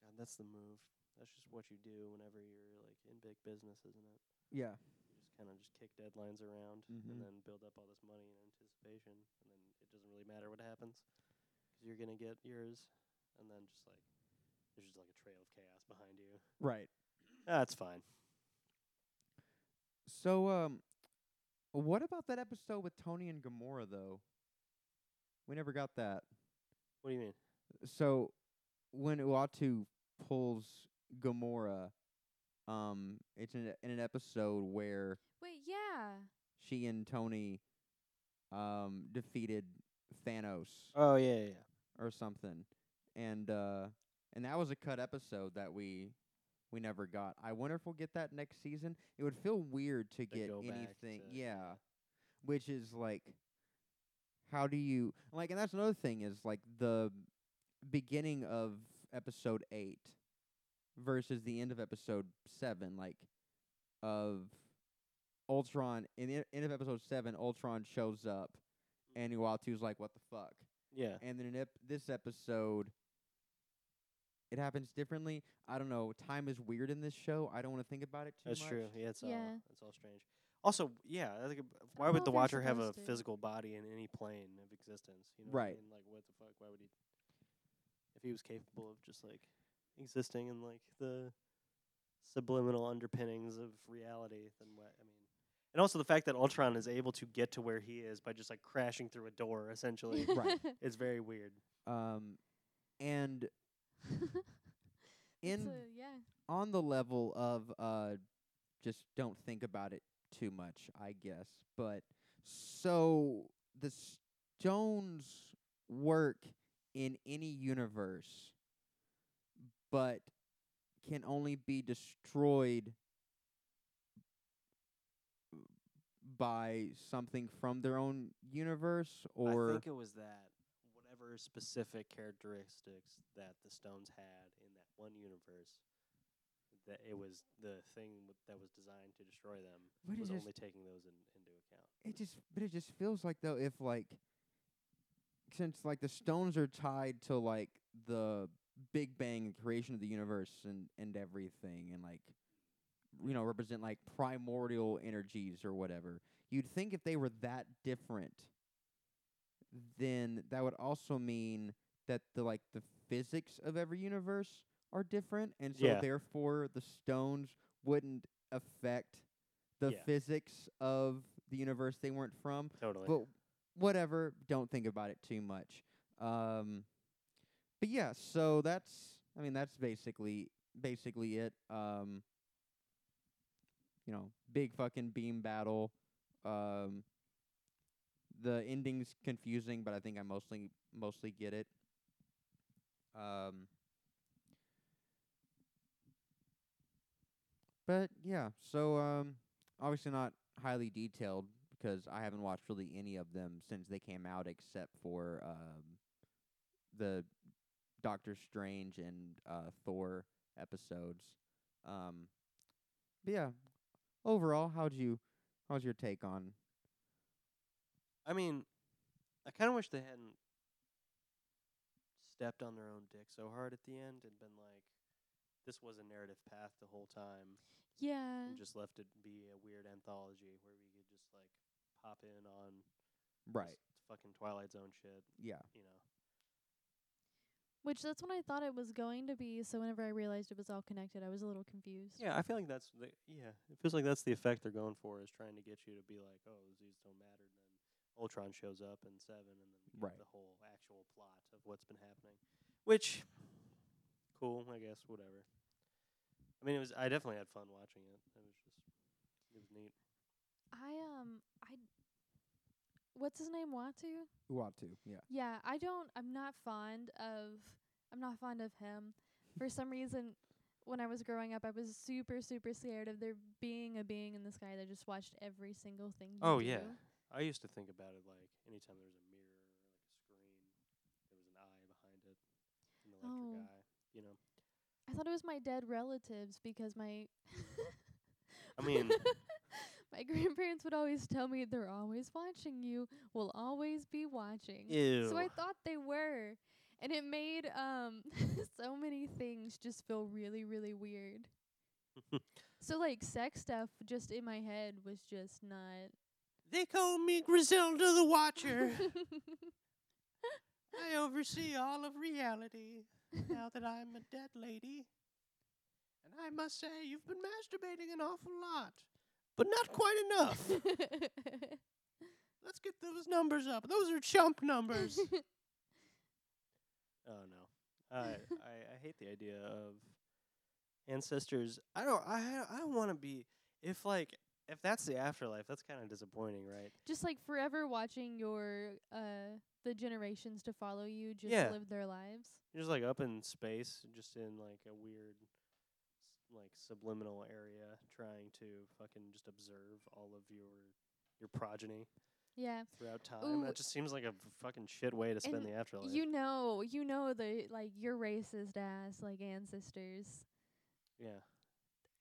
God, that's the move. That's just what you do whenever you're like in big business, isn't it? yeah, You just kind of just kick deadlines around Mhm. and then build up all this money in anticipation, and then it doesn't really matter what happens because you're gonna get yours, and then just like there's just like a trail of chaos behind you. Right. That's fine. So, um, what about that episode with Tony and Gamora though? We never got that. What do you mean? So, when Uatu pulls Gamora, um, it's in, a, in an episode where Wait, yeah. she and Tony, um, defeated Thanos Oh yeah, yeah. yeah. or something, and uh, and that was a cut episode that we we never got. I wonder if we'll get that next season. It would feel weird to To get go back anything, to- yeah, which is like, how do you like? And that's another thing is like the beginning of episode eight versus the end of episode seven, like of Ultron. In the end of episode seven, Ultron shows up, and Uatu's like, "What the fuck." Yeah. and then in ep- this episode it happens differently i don't know time is weird in this show i don't want to think about it too much. That's much true. Yeah, it's all Yeah. it's all strange. Also, yeah, I think ab- why know would the Watcher have a to. physical body in any plane of existence? You know, Right. What I mean? Like, what the fuck? Why would he? If he was capable of just like existing in like the subliminal underpinnings of reality, then what? I mean, and also the fact that Ultron is able to get to where he is by just like crashing through a door, essentially, Right. it's very weird. um and in So, yeah. on the level of uh just don't think about it too much i guess but so the stones work in any universe but can only be destroyed by something from their own universe or I think it was that whatever specific characteristics that the stones had in that one universe, that it was the thing w- that was designed to destroy them But was only taking those in, into account. it just but it just feels like though if like since like the stones are tied to like the big bang and creation of the universe and and everything and like you know represent like primordial energies or whatever you'd think if they were that different then that would also mean that the like the physics of every universe are different and so Yeah. therefore the stones wouldn't affect the Yeah. physics of the universe they weren't from Totally. but whatever don't think about it too much um but yeah so that's i mean that's basically basically it um you know big fucking beam battle um the ending's confusing but i think i mostly mostly get it. Um but yeah so um obviously not highly detailed because I haven't watched really any of them since they came out, except for um, the Doctor Strange and uh, Thor episodes. Um, but yeah, overall, how'd you? How's your take on? I mean, I kind of wish they hadn't stepped on their own dick so hard at the end and been like, this was a narrative path the whole time, Yeah. and just left it be a weird anthology where we could just like pop in on Right. fucking Twilight Zone shit, Yeah. you know. Which that's when I thought it was going to be. So whenever I realized it was all connected, I was a little confused. Yeah, I feel like that's the yeah. It feels like that's the effect they're going for is trying to get you to be like, oh, these don't matter. And then Ultron shows up in seven, and then we get Right. the whole actual plot of what's been happening. Which, cool, I guess, whatever. I mean, it was. I definitely had fun watching it. It was just, it was neat. I um I what's his name Watu? Uatu. Yeah. Yeah, I don't I'm not fond of I'm not fond of him. For some reason when I was growing up I was super super scared of there being a being in the sky that just watched every single thing you Oh, do. yeah. I used to think about it like anytime there was a mirror or like a screen, there was an eye behind it, an electric Oh. eye. You know, I thought it was my dead relatives because my I mean, my grandparents would always tell me they're always watching you, will always be watching. ew. So I thought they were. And it made um so many things just feel really, really weird. So like sex stuff just in my head was just not They call me Griselda the Watcher. I oversee all of reality now that I'm a dead lady. And I must say, you've been masturbating an awful lot, but not quite enough. Let's get those numbers up. Those are chump numbers. oh no, I, I I hate the idea of ancestors. I don't I I don't want to be if like if that's the afterlife. That's kind of disappointing, right? just like forever watching your uh the generations to follow you just Yeah. live their lives. You're just like up in space, just in like a weird, s- like subliminal area, trying to fucking just observe all of your your progeny Yeah. throughout time. Ooh. That just seems like a fucking shit way to spend And the afterlife. You know, you know the like your racist ass like ancestors yeah,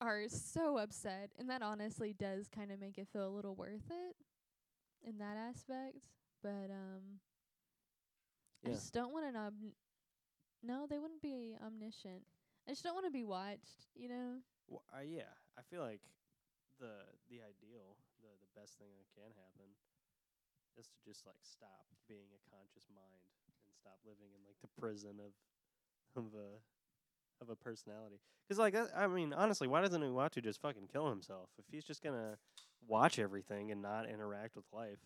are so upset and that honestly does kind of make it feel a little worth it in that aspect. But um I just don't want an omn- No, they wouldn't be omniscient. I just don't want to be watched, you know? Well, uh, yeah. I feel like the the ideal, the the best thing that can happen, is to just like stop being a conscious mind and stop living in like the prison of of a of a personality. Because like I mean, honestly, why doesn't Uatu just fucking kill himself if he's just gonna watch everything and not interact with life?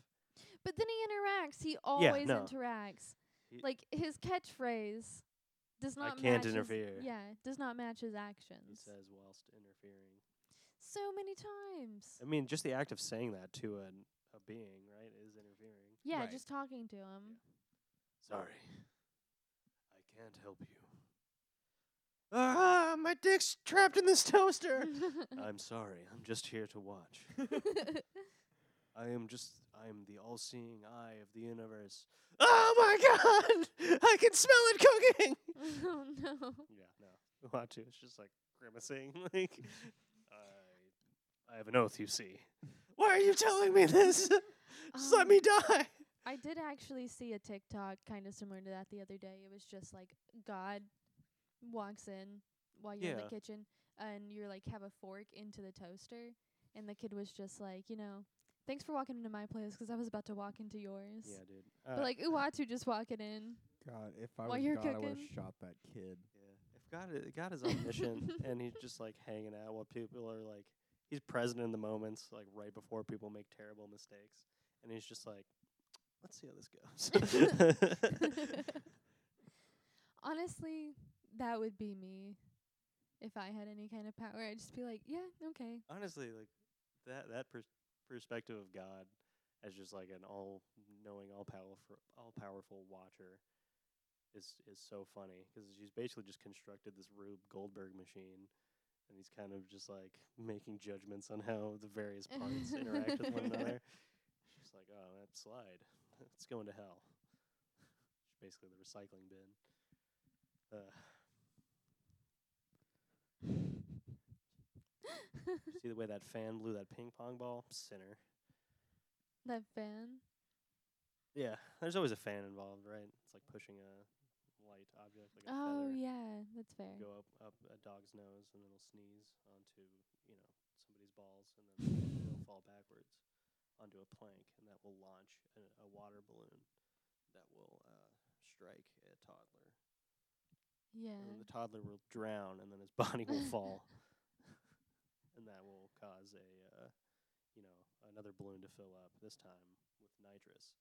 But then he interacts. He always no. interacts. He- like his catchphrase does I can't match his- interfere. yeah, does not match his actions. He actions. says whilst interfering. so many times. I mean, just the act of saying that to an, a being, right, is interfering. Yeah, Right. just talking to him. Sorry. I can't help you. Ah, my dick's trapped in this toaster. I'm sorry. I'm just here to watch. I am just I am the all-seeing eye of the universe. Oh my god! I can smell it cooking. oh no. Yeah, no. Watch it. It's just like grimacing like I I have an oath, you see. Why are you telling me this? Just let Um, me die. I did actually see a TikTok kind of similar to that the other day. It was just like God walks in while you're in Yeah. the kitchen and you're like have a fork into the toaster and the kid was just like, you know, thanks for walking into my place 'cause I was about to walk into yours. Yeah, dude. But Uh, like Uatu just walking in. God, if I While was you're God, I would have shot that kid. Yeah. If God i- God is omniscient and he's just like hanging out while people are like he's present in the moments, like right before people make terrible mistakes. And he's just like, Let's see how this goes. Honestly, that would be me. If I had any kind of power, I'd just be like, yeah, okay. Honestly, like that that pers- perspective of God as just like an all knowing, all powerful all powerful watcher is is so funny because he's basically just constructed this Rube Goldberg machine and he's kind of just like making judgments on how the various parts interact with one another. She's like, oh, that slide, it's going to hell. It's basically the recycling bin. Uh, see the way that fan blew that ping pong ball? Sinner. that fan. Yeah, there's always a fan involved, right? It's like pushing a light object, like Oh yeah, that's fair. Go up up a dog's nose, and it'll sneeze onto you know somebody's balls, and then it'll fall backwards onto a plank, and that will launch a, a water balloon that will uh, strike a toddler, Yeah. and the toddler will drown, and then his body will fall, and that will cause a uh, you know another balloon to fill up. This time with nitrous,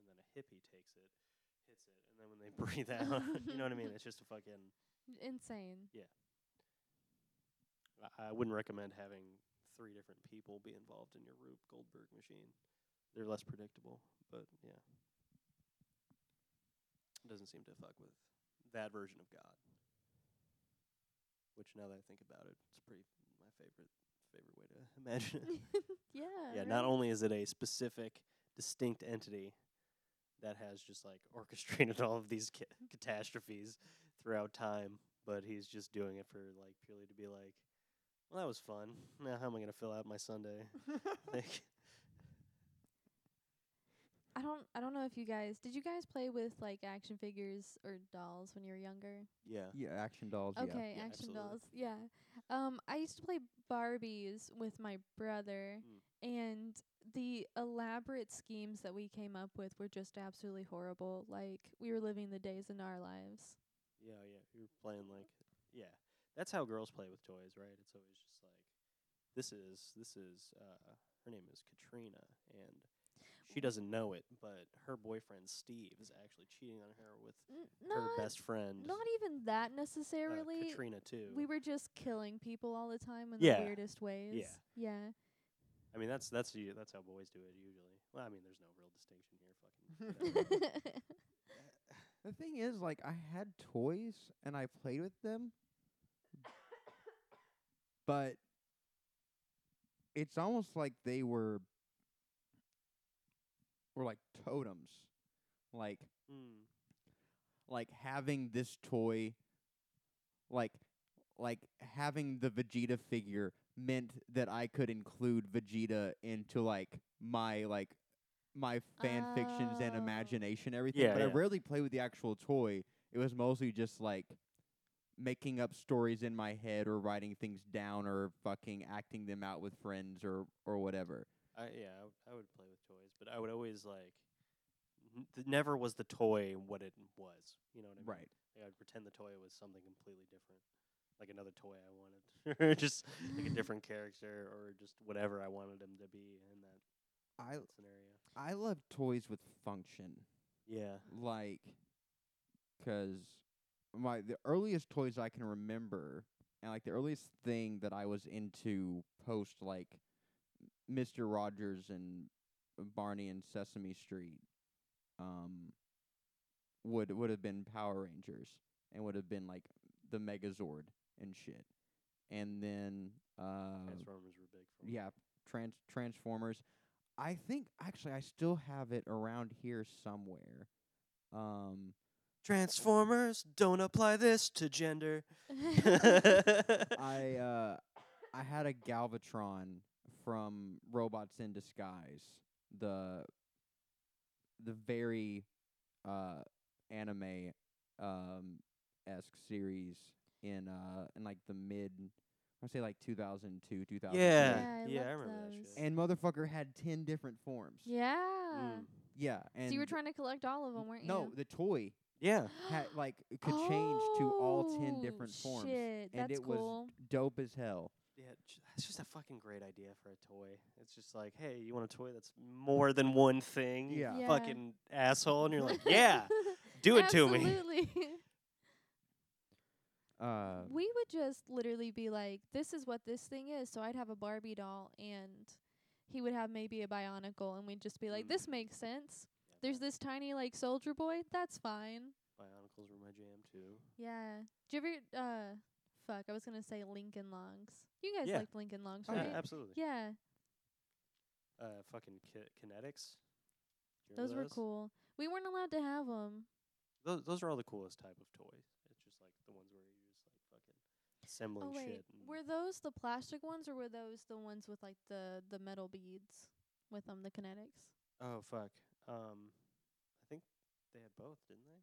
and then a hippie takes it, hits it, and then when they breathe out, you know what I mean? It's just a fucking Insane. I- I wouldn't recommend having three different people be involved in your Rube Goldberg machine. They're less predictable, but yeah. It doesn't seem to fuck with that version of God. Which now that I think about it, it's pretty favorite favorite way to imagine it. yeah. yeah, not only is it a specific distinct entity that has just like orchestrated all of these ca- catastrophes throughout time, but he's just doing it for like purely to be like, well, that was fun. Now how am I gonna fill out my Sunday? like, I don't I don't know if you guys did you guys play with like action figures or dolls when you were younger? Yeah. Yeah, action dolls. yeah. Okay, Yeah, action absolutely. dolls. Yeah. Um, I used to play Barbies with my brother, Mm. and the elaborate schemes that we came up with were just absolutely horrible. Like we were living the days in our lives. Yeah, yeah. You're playing like yeah. That's how girls play with toys, right? It's always just like this is this is uh her name is Katrina and she doesn't know it, but her boyfriend Steve is actually cheating on her with N- her not best friend not even that uh, necessarily. Katrina too. we were just killing people all the time in Yeah. the weirdest ways. Yeah. Yeah. I mean that's that's u- that's how boys do it usually. Well, I mean there's no real distinction here, fucking whatever. The thing is, like, I had toys and I played with them, but it's almost like they were were like totems, like mm. like having this toy, like like having the Vegeta figure meant that I could include Vegeta into like my like my fan fictions and Oh. imagination everything. Yeah, but I rarely play with the actual toy. It was mostly just like making up stories in my head or writing things down or fucking acting them out with friends or or whatever. I yeah, I, w- I would play with toys, but I would always like n- th- never was the toy what it was. You know what I mean? Right. Like, I'd pretend the toy was something completely different, like another toy I wanted, or just like a different character, or just whatever I wanted him to be in that I scenario. I love toys with function. Yeah. like because my the earliest toys I can remember and like the earliest thing that I was into post like Mister Rogers and Barney and Sesame Street um would would have been Power Rangers and would have been like the Megazord and shit and then uh Transformers were big for yeah, trans Transformers. I think actually I still have it around here somewhere. Um, Transformers don't apply this to gender. I uh, I had a Galvatron from Robots in Disguise, the the very uh anime um esque series in uh in like the mid I say like 2002 2003. yeah, Yeah, I yeah, I loved remember that those. shit. And motherfucker had 10 different forms. yeah. Mm. Yeah, and So you were trying to collect all of them, weren't you? No, the toy Yeah. had like it could change to all 10 Oh, different forms. Shit, and that's it was dope as hell. Yeah, it's just a fucking great idea for a toy. It's just like, hey, you want a toy that's more than one thing? Yeah. Yeah. Fucking asshole. And you're like, yeah, do it to me. Absolutely. Uh, we would just literally be like, "This is what this thing is." So I'd have a Barbie doll, and he would have maybe a Bionicle, and we'd just be like, Mm. "This makes sense." There's this tiny like soldier boy. That's fine. Bionicles were my jam too. Yeah. Do you ever? Uh, fuck. I was gonna say Lincoln Logs. You guys Yeah. liked Lincoln Logs, Oh, yeah, right? absolutely. Yeah. Uh, fucking ki- kinetics. Do you Those were cool. We weren't allowed to have 'em. Those those are all the coolest type of toys. It's just like the ones where you're just like fucking assembling Oh wait, shit. and- were those the plastic ones or were those the ones with like the the metal beads with them, the kinetics? oh fuck. Um, I think they had both, didn't they?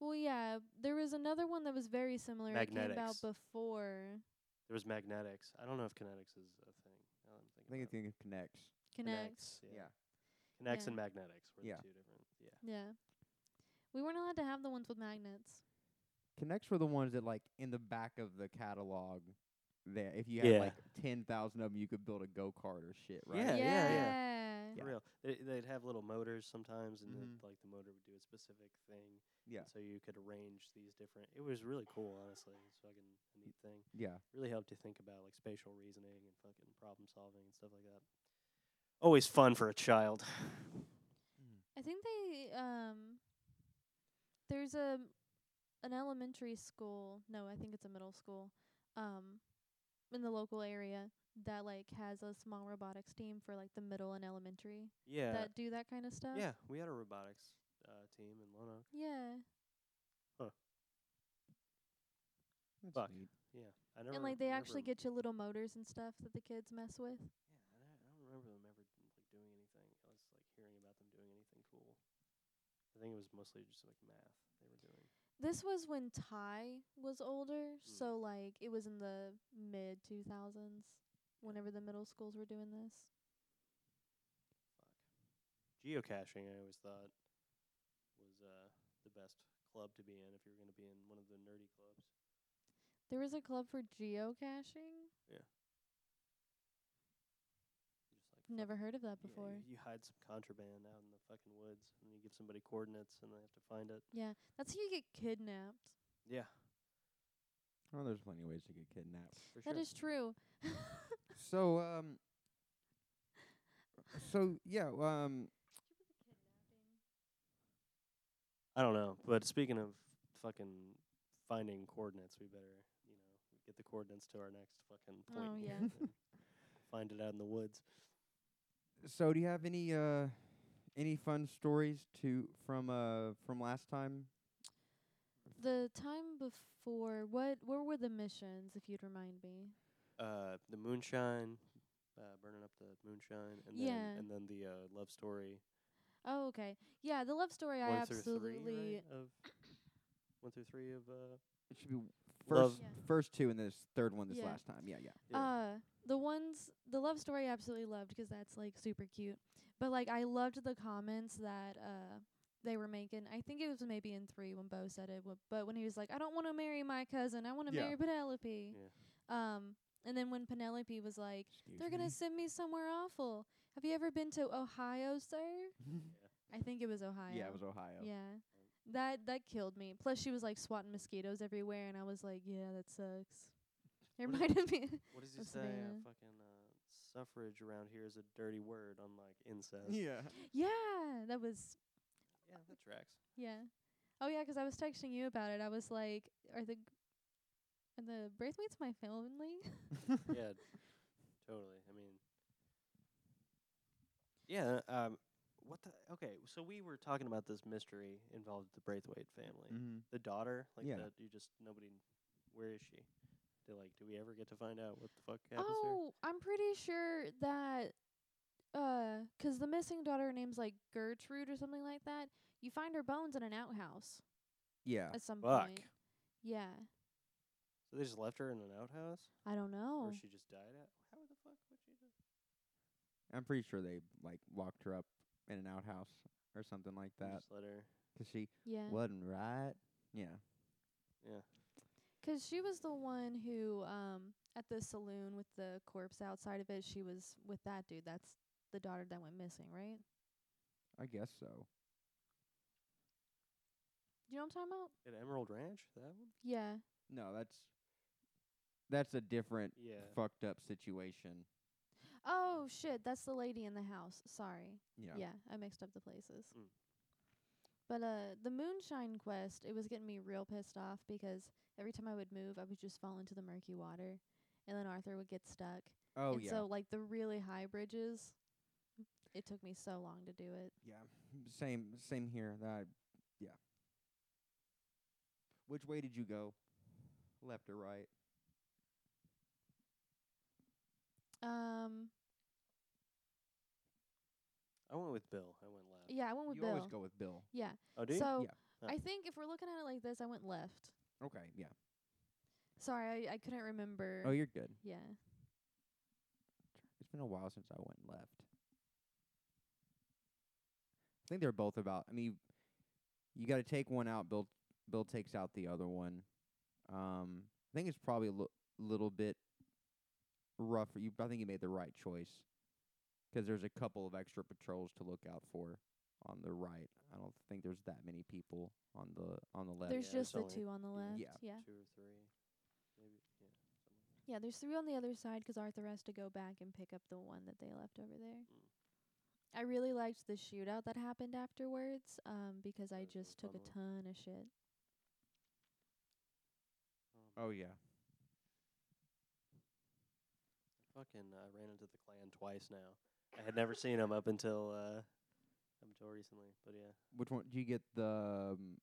Well, yeah, there was another one that was very similar. It came out before There was Magnetix. I don't know if kinetics is a thing. Now that I'm I think about it think it connects. K'Nex. Yeah. Yeah. K'Nex Yeah. and Magnetix were Yeah. the two different. Yeah. Yeah. We weren't allowed to have the ones with magnets. K'Nex were the ones that like in the back of the catalog. There, if you had Yeah. like ten thousand of them, you could build a go kart or shit, right? Yeah, yeah, yeah. Yeah. For real. They, they'd have little motors sometimes, and Mhm. the, like the motor would do a specific thing. Yeah. So you could arrange these different. It was really cool, honestly. It's fucking a neat thing. Yeah. Really helped you think about like spatial reasoning and fucking problem solving and stuff like that. Always fun for a child. I think they um there's a an elementary school, no, I think it's a middle school, um in the local area that like has a small robotics team for like the middle and elementary Yeah. that do that kind of stuff. yeah, we had a robotics uh, team in Lone Oak. Yeah. That's Fuck. neat. Yeah, I never. And like they actually get you little motors and stuff that the kids mess with. Yeah, I don't, I don't remember them ever like doing anything. I was like hearing about about them doing anything cool. I think it was mostly just like math they were doing. This was when Ty was older, Mm. so like it was in the mid 2000s whenever the middle schools were doing this. Fuck. Geocaching, I always thought was uh, the best club to be in if you were going to be in one of the nerdy clubs. There was a club for geocaching. Like Never heard of that fuck- yeah, before. you, you hide some contraband out in the fucking woods, and you give somebody coordinates, and they have to find it. Yeah, that's how you get kidnapped. Yeah, Oh, there's plenty of ways to get kidnapped. for That sure. is true. So um. So yeah um. I don't know, but speaking of fucking finding coordinates, we better you know get the coordinates to our next fucking point. Oh, here yeah. and find it out in the woods. So do you have any uh any fun stories to from uh from last time? The time before, what? Where were the missions? If you'd remind me. Uh, the moonshine, uh, burning up the moonshine, and Yeah. then and then the uh, love story. Oh, okay. Yeah, the love story. I one through absolutely. three, right, of one through three of uh. It should be Love- first Yeah. first two and this third one this Yeah. last time. Yeah, yeah. Yeah. Uh, the ones the love story I absolutely loved 'cause that's like super cute. But like I loved the comments that uh they were making. I think it was maybe in three when Beau said it, w- but when he was like, "I don't want to marry my cousin. I want to Yeah. marry Penelope." Yeah. Um, and then when Penelope was like, Excuse "They're gonna me. send me somewhere awful. Have you ever been to Ohio, sir?" yeah. I think it was Ohio. yeah, it was Ohio. Yeah. That that killed me. Plus she was like swatting mosquitoes everywhere and I was like, Yeah, that sucks. It What is- reminded me What does he say? Uh, fucking uh, suffrage around here is a dirty word, unlike incest. Yeah. Yeah, that was Yeah, that tracks. yeah. Oh yeah, 'cause I was texting you about it. I was like, Are the are the Braithwaites my family? yeah, totally. I mean, yeah. Um, what the? Okay, so we were talking about this mystery involved the Braithwaite family. mm-hmm. The daughter, like Yeah. that. You just nobody. Where is she? Do like, do we ever get to find out what the fuck happens oh, I'm pretty sure that uh 'cause the missing daughter name's like Gertrude or something like that. You find her bones in an outhouse Yeah. at some Fuck. point. Yeah. So they just left her in an outhouse, I don't know. or she just died at? How the fuck would she? do- I'm pretty sure they like locked her up in an outhouse or something like that Just let her. 'cause she yeah. wasn't right. Yeah. Yeah. 'Cause she was the one who, um, at the saloon with the corpse outside of it, she was with that dude. That's the daughter that went missing, right? I guess so. You know what I'm talking about? At Emerald Ranch, that one. Yeah. No, that's that's a different Yeah. fucked up situation. Oh shit, that's the lady in the house. Sorry. Yeah. Yeah, I mixed up the places. Mm. But uh, the moonshine quest, it was getting me real pissed off because every time I would move, I would just fall into the murky water, and then Arthur would get stuck. Oh and yeah. so like the really high bridges, it took me so long to do it. yeah. Same same here. That yeah. Which way did you go? Left or right? Um, I went with Bill. I went left. yeah, I went with you Bill. always go with Bill. Yeah. Oh, do you? So Yeah. Oh. I think if we're looking at it like this, I went left. Okay, yeah. Sorry, I, I couldn't remember. Oh, you're good. yeah. It's been a while since I went and left. I think they're both about. I mean, you got to take one out. Bill Bill takes out the other one. Um, I think it's probably a li- little bit rougher. You, I think you made the right choice 'cause there's a couple of extra patrols to look out for on the right. I don't think there's that many people on the on the left. There's yeah, just the there's only- two on the left. Yeah. Yeah. Two or three, maybe. Yeah. something. Yeah, there's three on the other side 'cause Arthur has to go back and pick up the one that they left over there. Mm. I really liked the shootout that happened afterwards um, because I That was a just took a fun ton of shit. Um, Oh yeah. Fucking uh, ran into the Klan twice now. I had never seen 'em up until uh, up until recently, but yeah, Which one? Do you get the? Um,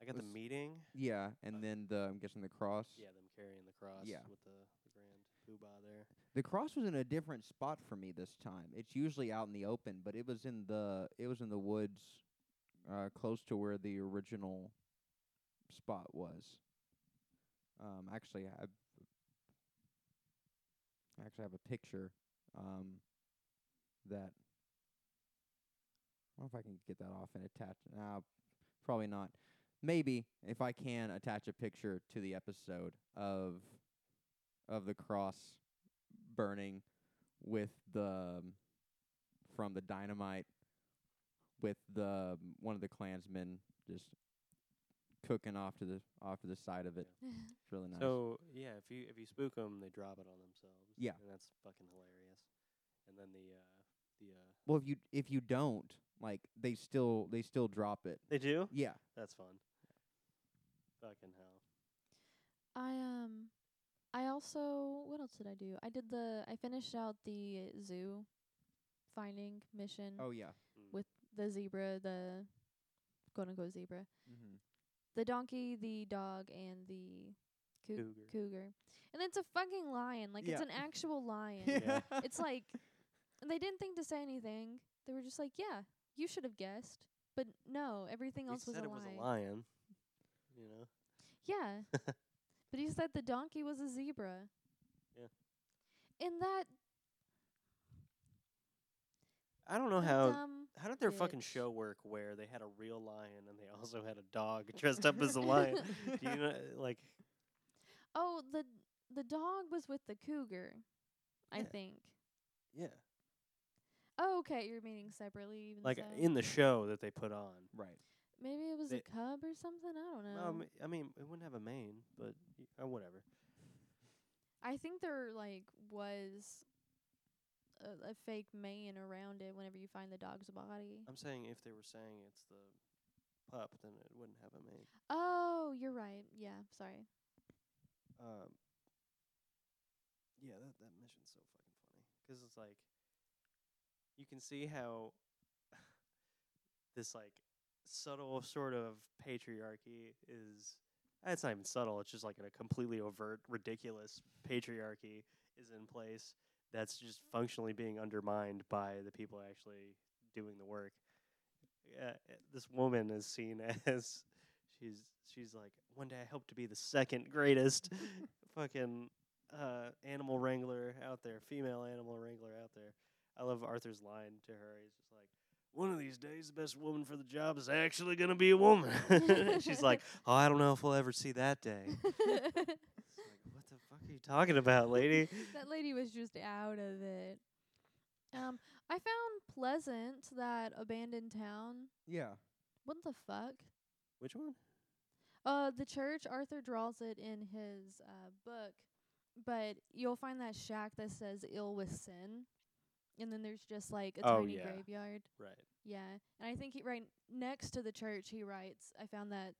I got the Was- meeting. yeah, and then the I'm guessing the cross. Yeah, them carrying the cross Yeah. with the, the grand poobah there. The cross was in a different spot for me this time. It's usually out in the open, but it was in the it was in the woods, uh, close to where the original spot was. Um, actually, I I actually have a picture um, that. I if I can get that off and attach. Nah, probably not. Maybe if I can attach a picture to the episode of of the cross burning with the um, from the dynamite with the um, one of the Klansmen just cooking off to the off to the side of it. It's really nice. So yeah, if you if you spook them, they drop it on themselves. Yeah. and that's fucking hilarious. And then the uh the uh well, if you if you don't like, they still they still drop it. they do. Yeah. That's fun. Fucking hell. I um I also what else did I do? I did the I finished out the zoo finding mission Oh yeah. Mm. with the zebra, the quote unquote zebra. Mm-hmm. The donkey, the dog and the coo- Cougar. cougar. And it's a fucking lion. Like it's an actual lion. Yeah. it's like they didn't think to say anything. They were just like, "Yeah, you should have guessed." But no, everything else was said a it lie. was a lion. You know. Yeah. but he said the donkey was a zebra. Yeah. And that I don't know how. dumb How did their fucking bitch. show work where they had a real lion and they also had a dog dressed up as a lion? Do you know, like, Oh, the the dog was with the cougar. I Yeah. think. yeah, Oh, okay, you're meaning separately even like so. in the show that they put on? Right. Maybe it was they- a cub or something. I don't know. Um, I mean, it wouldn't have a mane, but y- uh, whatever. I think there like was a, a fake mane around it whenever you find the dog's body. I'm saying if they were saying it's the pup, then it wouldn't have a mane. Oh, you're right. Yeah, sorry. Um, yeah, that that mission's so fucking funny 'cause it's like you can see how this like subtle sort of patriarchy is. It's not even subtle. It's just like a completely overt, ridiculous patriarchy is in place that's just functionally being undermined by the people actually doing the work. Uh, uh, this woman is seen as she's she's like one day I hope to be the second greatest fucking uh, animal wrangler out there, female animal wrangler out there. I love Arthur's line to her. He's just like, one of these days, the best woman for the job is actually gonna be a woman. She's like, oh, I don't know if we'll ever see that day. It's like, what the fuck are you talking about, lady? that lady was just out of it. Um, I found Pleasant, that abandoned town. Yeah. What the fuck? Which one? Uh, the church. Arthur draws it in his uh book, but you'll find that shack that says "ill with sin," and then there's just like a Oh, tiny yeah. graveyard. Right. Yeah, and I think he right next to the church he writes, "I found that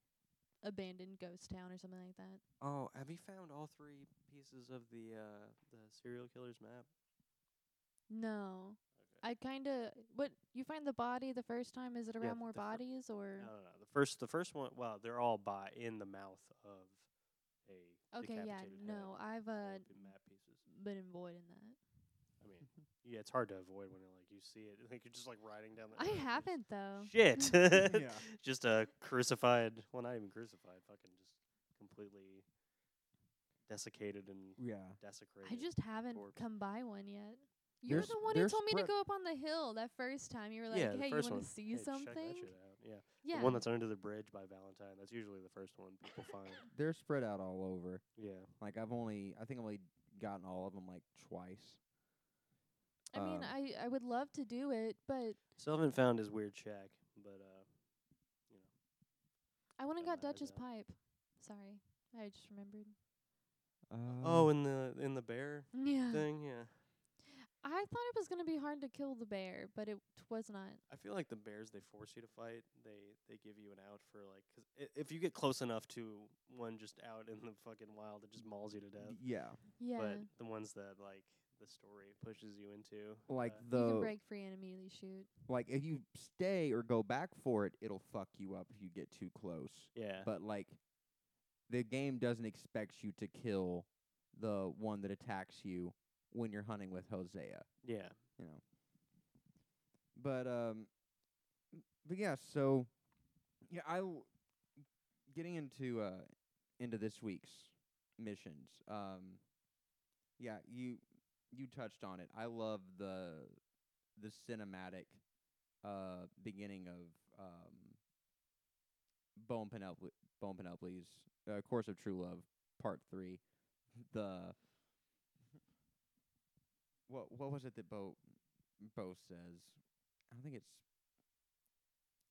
abandoned ghost town" or something like that. Oh, have you found all three pieces of the uh, the serial killer's map? No, I kind of. What you find the body the first time? Is it Yeah, around more the fir- bodies or? No, no, no. The first, the first one. Well, they're all by in the mouth of a. Okay, yeah, decapitated no, I've uh of the map pieces. been avoiding that. I mean, yeah, it's hard to avoid when like you see it. Like you're just like riding down the. I road haven't though. Shit. yeah. just a crucified. Well, not even crucified. Fucking just completely desiccated and Yeah. desecrated. I just haven't corpse. come by one yet. You're They're the one who told me to go up on the hill that first time. You were like, yeah, "Hey, you want to see Hey, check that something?" shit out. Yeah. Yeah. The one that's under the bridge by Valentine. That's usually the first one people find. They're spread out all over. Yeah. Like I've only, I think I've only gotten all of them like twice. I I I would love to do it, but Still haven't found his weird shack, but uh, you know. I went and Got got Dutch's out. pipe. Sorry, I just remembered. Uh, oh, in the in the bear Yeah. thing, yeah. I thought it was gonna be hard to kill the bear, but it was not. I feel like the bears they force you to fight. They they give you an out for like 'cause i if you get close enough to one just out in the fucking wild, it just mauls you to death. yeah. Yeah. But the ones that like the story pushes you into, Like uh, you can the break free and immediately shoot. like if you stay or go back for it, it'll fuck you up if you get too close. yeah, But like the game doesn't expect you to kill the one that attacks you when you're hunting with Hosea. Yeah. you know. But um, but yeah. So yeah, I l- getting into uh into this week's missions. Um, yeah, you you touched on it. I love the the cinematic uh beginning of um Bone Penelope Bone Penelope's uh, Course of True Love Part Three. The what what was it that Beau Beau says? I don't think it's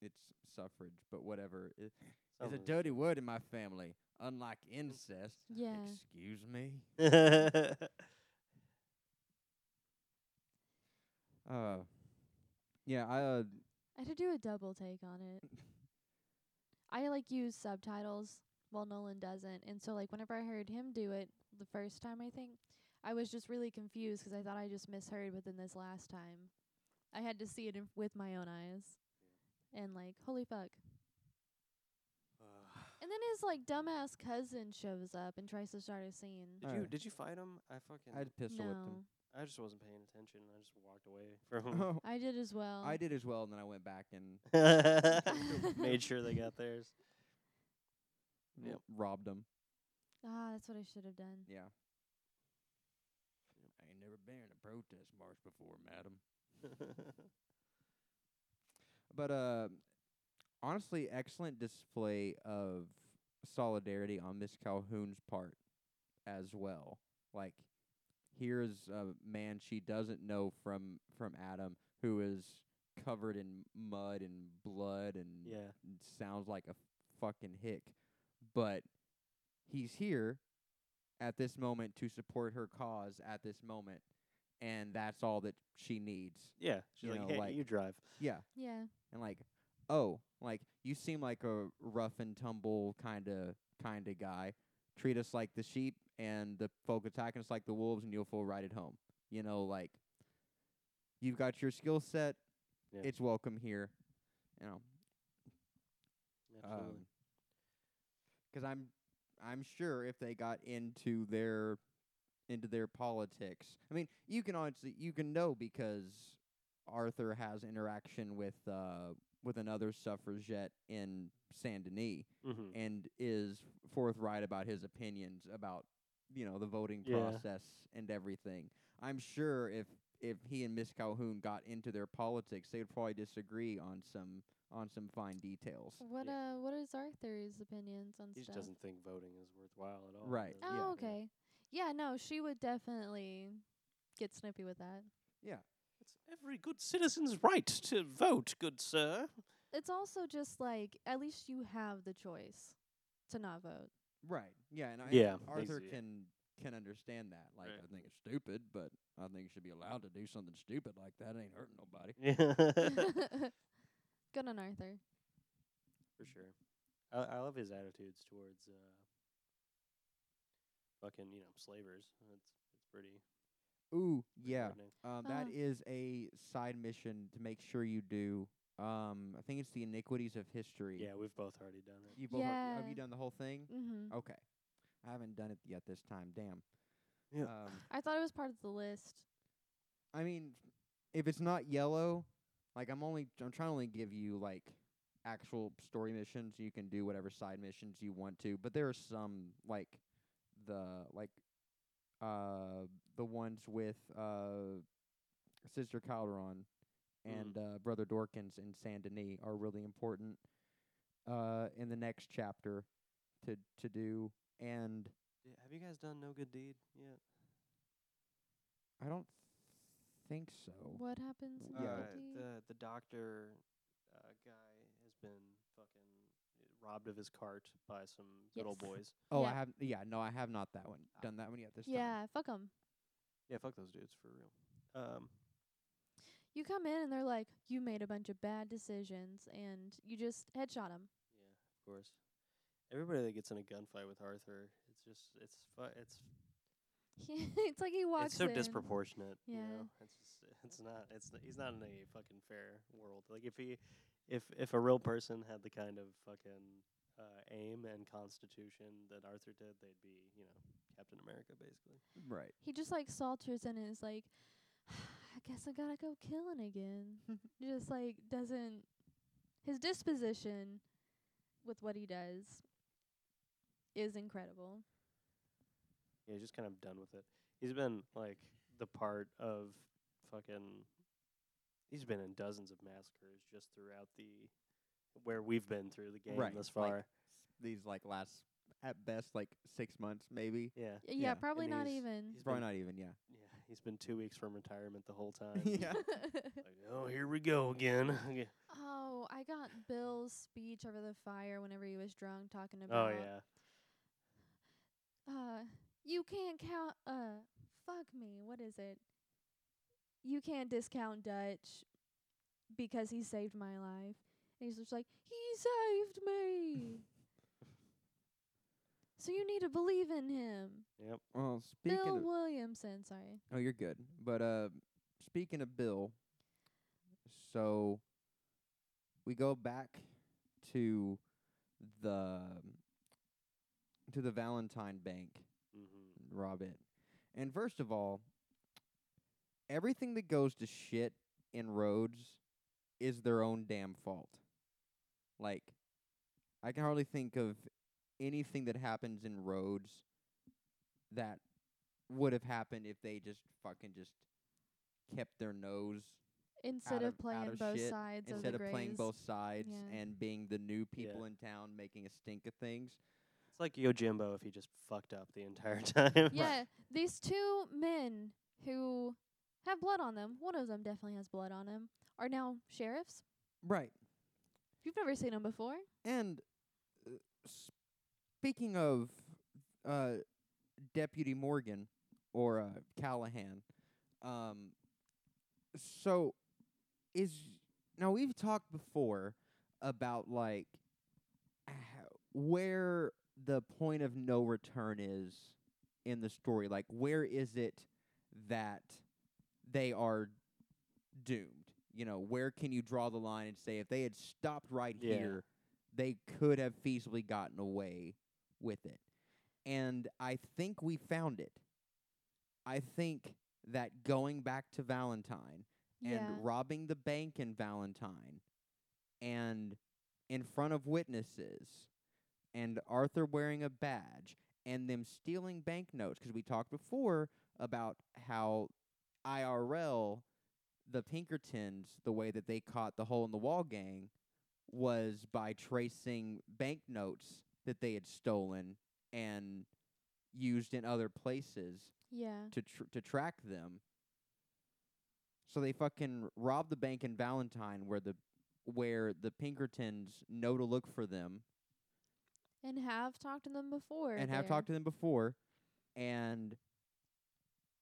it's suffrage, but whatever. It, it's a Something- dirty word in my family, unlike incest. Yeah. Excuse me. Uh, yeah, I uh, I had to do a double take on it. I like use subtitles while Nolan doesn't, and so like whenever I heard him do it the first time, I think I was just really confused 'cause I thought I just misheard. But then this last time, I had to see it in with my own eyes, and like holy fuck. And then his like dumbass cousin shows up and tries to start a scene. Did you did you fight him? I fucking I had pistol whipped him. I just wasn't paying attention. I just walked away from. Oh, I did as well. I did as well, and then I went back and Made sure they got theirs. Yep. r- robbed them. Ah, that's what I should have done. Yeah. I ain't never been in a protest march before, madam. But uh, honestly, excellent display of solidarity on Miss Calhoun's part as well. Like, here's a man she doesn't know from from Adam who is covered in mud and blood and Yeah. sounds like a fucking hick, but he's here at this moment to support her cause at this moment, and that's all that she needs. yeah. She's You like, know, hey, like- you drive. Yeah, Yeah. and like, oh, like you seem like a rough and tumble kind of kind of guy. Treat us like the sheep, and the folk attacking us like the wolves, and you'll feel right at home. You know, like you've got your skill set. Yeah. It's welcome here. You know, Absolutely. because I'm I'm sure if they got into their into their politics, I mean, you can honestly you can know because Arthur has interaction with uh with another suffragette in Saint Denis mm-hmm. and is forthright about his opinions about you know the voting Yeah. process and everything. I'm sure if if he and Miss Calhoun got into their politics, they would probably disagree on some on some fine details. What Yeah. uh what is Arthur's opinions on He just stuff? doesn't think voting is worthwhile at all. Right. Oh, yeah. okay. Yeah, no, she would definitely get snippy with that. Yeah. It's every good citizen's right to vote, good sir. It's also just like at least you have the choice to not vote. Right. Yeah, and I Yeah, Arthur easy. can can understand that. Like Right. I think it's stupid, but I think you should be allowed to do something stupid like that. It ain't hurting nobody. Yeah. Good on Arthur. For sure. I, I love his attitudes towards uh, fucking, you know, slavers. It's it's pretty. Ooh, pretty yeah. threatening. Um, that Uh. is a side mission to make sure you do. Um, I think it's the iniquities of history. Yeah, we've both already done it. You both are- have you done the whole thing? Mhm. Okay. I haven't done it yet this time. Damn. Yeah. Um, I thought it was part of the list. I mean, if it's not yellow, like I'm only I'm trying to only give you like actual story missions. You can do whatever side missions you want to, but there are some like the like uh the ones with uh Sister Calderon and uh Brother Dorkins in Saint Denis are really important uh in the next chapter to to do and Yeah, have you guys done No Good Deed yet? I don't think so. What happens in Yeah. Uh, the the the doctor uh, guy has been fucking robbed of his cart by some good old boys. Oh, I Yeah. have yeah, no, I have not that one. Done that one yet this time. Yeah, fuck 'em. Yeah, fuck those dudes for real. Um, You come in and they're like, you made a bunch of bad decisions, and you just headshot 'em. yeah, of course. Everybody that gets in a gunfight with Arthur, it's just it's fu- it's it's like he walks it's so in. disproportionate. You Yeah. know? It's just it's not it's n- he's not in a fucking fair world. Like if he if if a real person had the kind of fucking uh, aim and constitution that Arthur did, they'd be you know Captain America, basically. Right. He just like salters and is like, I guess I gotta go killing again. just like doesn't his disposition with what he does is incredible. Yeah, he's just kind of done with it. He's been like the part of fucking. He's been in dozens of massacres just throughout the where we've been through the game Right, thus like- far. These like last at best like six months maybe. yeah, Yeah, Yeah, probably and not he's- even. he's Probably not even. Yeah. Yeah, he's been two weeks from retirement the whole time. yeah. like, oh, here we go again. Yeah. oh, I got Bill's speech over the fire whenever he was drunk talking about. oh about yeah, uh you can't count uh fuck me, what is it? You can't discount Dutch because he saved my life. And he's just like, He saved me So you need to believe in him. yep. Well, speaking Bill of Williamson, sorry. Oh, you're good. But uh speaking of Bill, so we go back to the to the Valentine Bank, Mm-hmm. rob it. And first of all, everything that goes to shit in Rhodes is their own damn fault. Like I can hardly think of anything that happens in Rhodes that would have happened if they just fucking just kept their nose Instead out of, of- out playing of both shit, sides instead of of the playing both sides Yeah. and being the new people Yeah. in town making a stink of things. It's like Yojimbo if he just fucked up the entire time. Yeah, these two men who have blood on them, one of them definitely has blood on him, are now sheriffs. Right. You've never seen them before. And uh, speaking of uh, Deputy Morgan or uh, Callahan, um, so is now we've talked before about like h- where the point of no return is in the story. Like, where is it that they are doomed? You know, where can you draw the line and say if they had stopped right Yeah. here, they could have feasibly gotten away with it? And I think we found it. I think that going back to Valentine yeah. and robbing the bank in Valentine and in front of witnesses and Arthur wearing a badge and them stealing banknotes because we talked before about how IRL the Pinkertons the way that they caught the hole in the wall gang was by tracing banknotes that they had stolen and used in other places yeah. to tr- to track them. So they fucking robbed the bank in Valentine where the where the Pinkertons know to look for them And have talked to them before. and have talked to them before and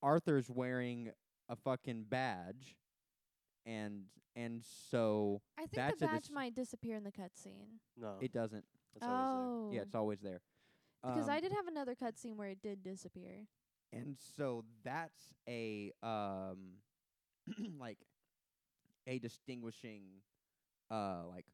Arthur's wearing a fucking badge and and so I think that's the badge dis- might disappear in the cutscene. no, it doesn't that's always Oh. yeah it's always there because I Um, did have another cutscene where it did disappear. and so that's a um like a distinguishing uh like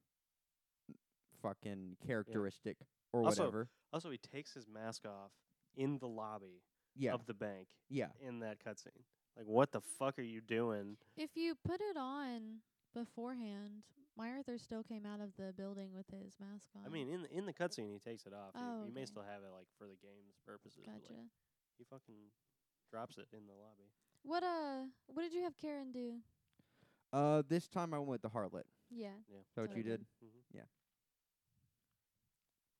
fucking characteristic or whatever there. Also, he takes his mask off in the lobby yeah of the bank yeah in that cutscene. Like, what the fuck are you doing? If you put it on beforehand, my Arthur still came out of the building with his mask on. I mean, in the, in the cutscene, he takes it off. You- Oh, you, may okay. still have it like for the game's purposes. but, gotcha. like, he fucking drops it in the lobby. What uh, what did you have Karen do? uh this time i went with the harlot Yeah. Yeah. is that what you okay. did Mm-hmm. Yeah. I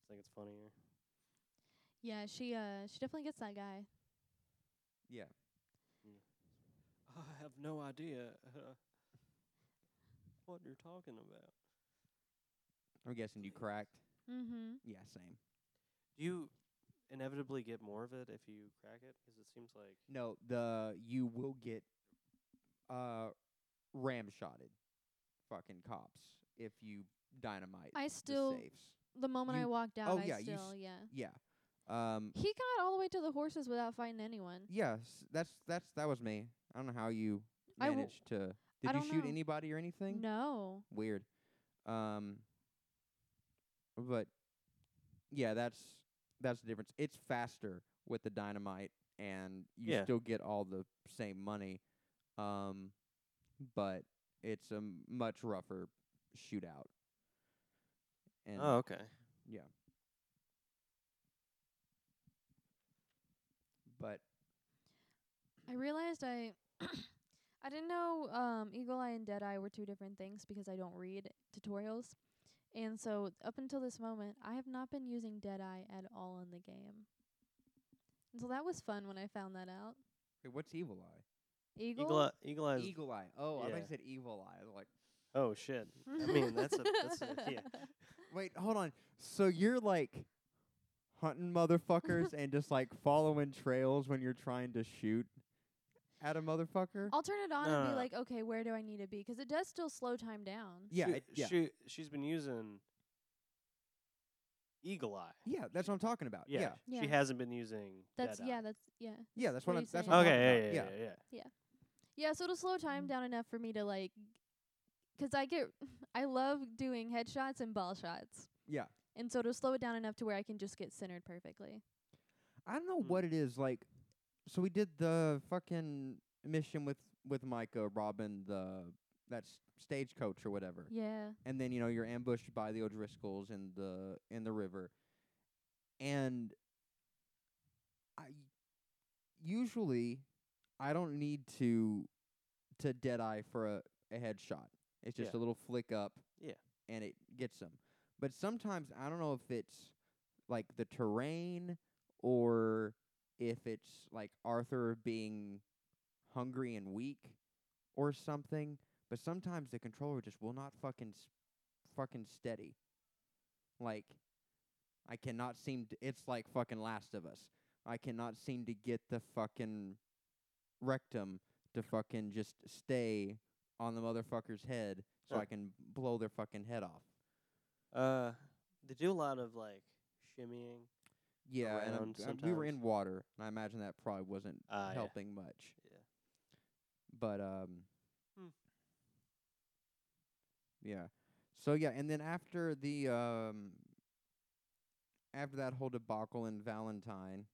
think it's funnier. Yeah, she uh she definitely gets that guy. yeah I have no idea what you're talking about. i'm guessing you cracked Mm-hmm. yeah same Do you inevitably get more of it if you crack it? Because it seems like no the you will get uh ramshotted fucking cops if you dynamite I the still safes the moment I You- walked out, oh, I yeah, you still s- yeah. yeah um He got all the way to the horses without fighting anyone. Yes, that's that's that was me. I don't know how you I w- managed to. Did I you don't shoot know. anybody or anything? No. Weird. Um. But yeah, that's that's the difference. It's faster with the dynamite, and you Yeah. still get all the same money. Um, but it's a much rougher shootout. And oh, okay. yeah. But I realized I I didn't know um Eagle Eye and Deadeye were two different things because I don't read tutorials. And so up until this moment, I have not been using Deadeye at all in the game. And so that was fun when I found that out. wait, what's Evil Eye? Eagle? Eagle, Eye- Eagle Eyes. Eagle Eye. Oh, I thought Yeah. you said Evil Eye. I was like, Oh shit. I mean, that's a that's a yeah. wait, hold on. So you're like hunting motherfuckers and just like following trails when you're trying to shoot at a motherfucker? I'll turn it on No, and no, be no. like, okay, where do I need to be? 'Cause it does still slow time down. yeah, she, it, yeah, She she's been using Eagle Eye. yeah. That's what I'm talking about. Yeah. Yeah, Yeah. She hasn't been using That's Deadeye. yeah, that's yeah. yeah. that's What what are I'm. you That's saying? what I'm Okay, talking yeah, about. yeah, yeah, yeah. Yeah, so it'll slow time down enough for me to like, 'cause I get, I love doing headshots and ball shots, yeah. and so to slow it down enough to where I can just get centered perfectly. I don't know Hmm. what it is like. So we did the fucking mission with with Micah, Robin, the that s- stagecoach or whatever, Yeah. and then you know you're ambushed by the O'Driscolls in the in the river, and I usually I don't need to to dead eye for a, a headshot. It's just Yeah. a little flick up, Yeah. and it gets them. But sometimes I don't know if it's like the terrain or if it's like Arthur being hungry and weak or something. But sometimes the controller just will not fucking s- fucking steady. Like I cannot seem to it's like fucking Last of Us. I cannot seem to get the fucking reticle to fucking just stay on the motherfucker's head so. I can blow their fucking head off. Uh, they do a lot of like shimmying. Yeah, and I'm- around we were in water, and I imagine that probably wasn't Ah, yeah. helping much. Yeah. But um, Hmm. yeah. So yeah, and then after the um, after that whole debacle in Valentine,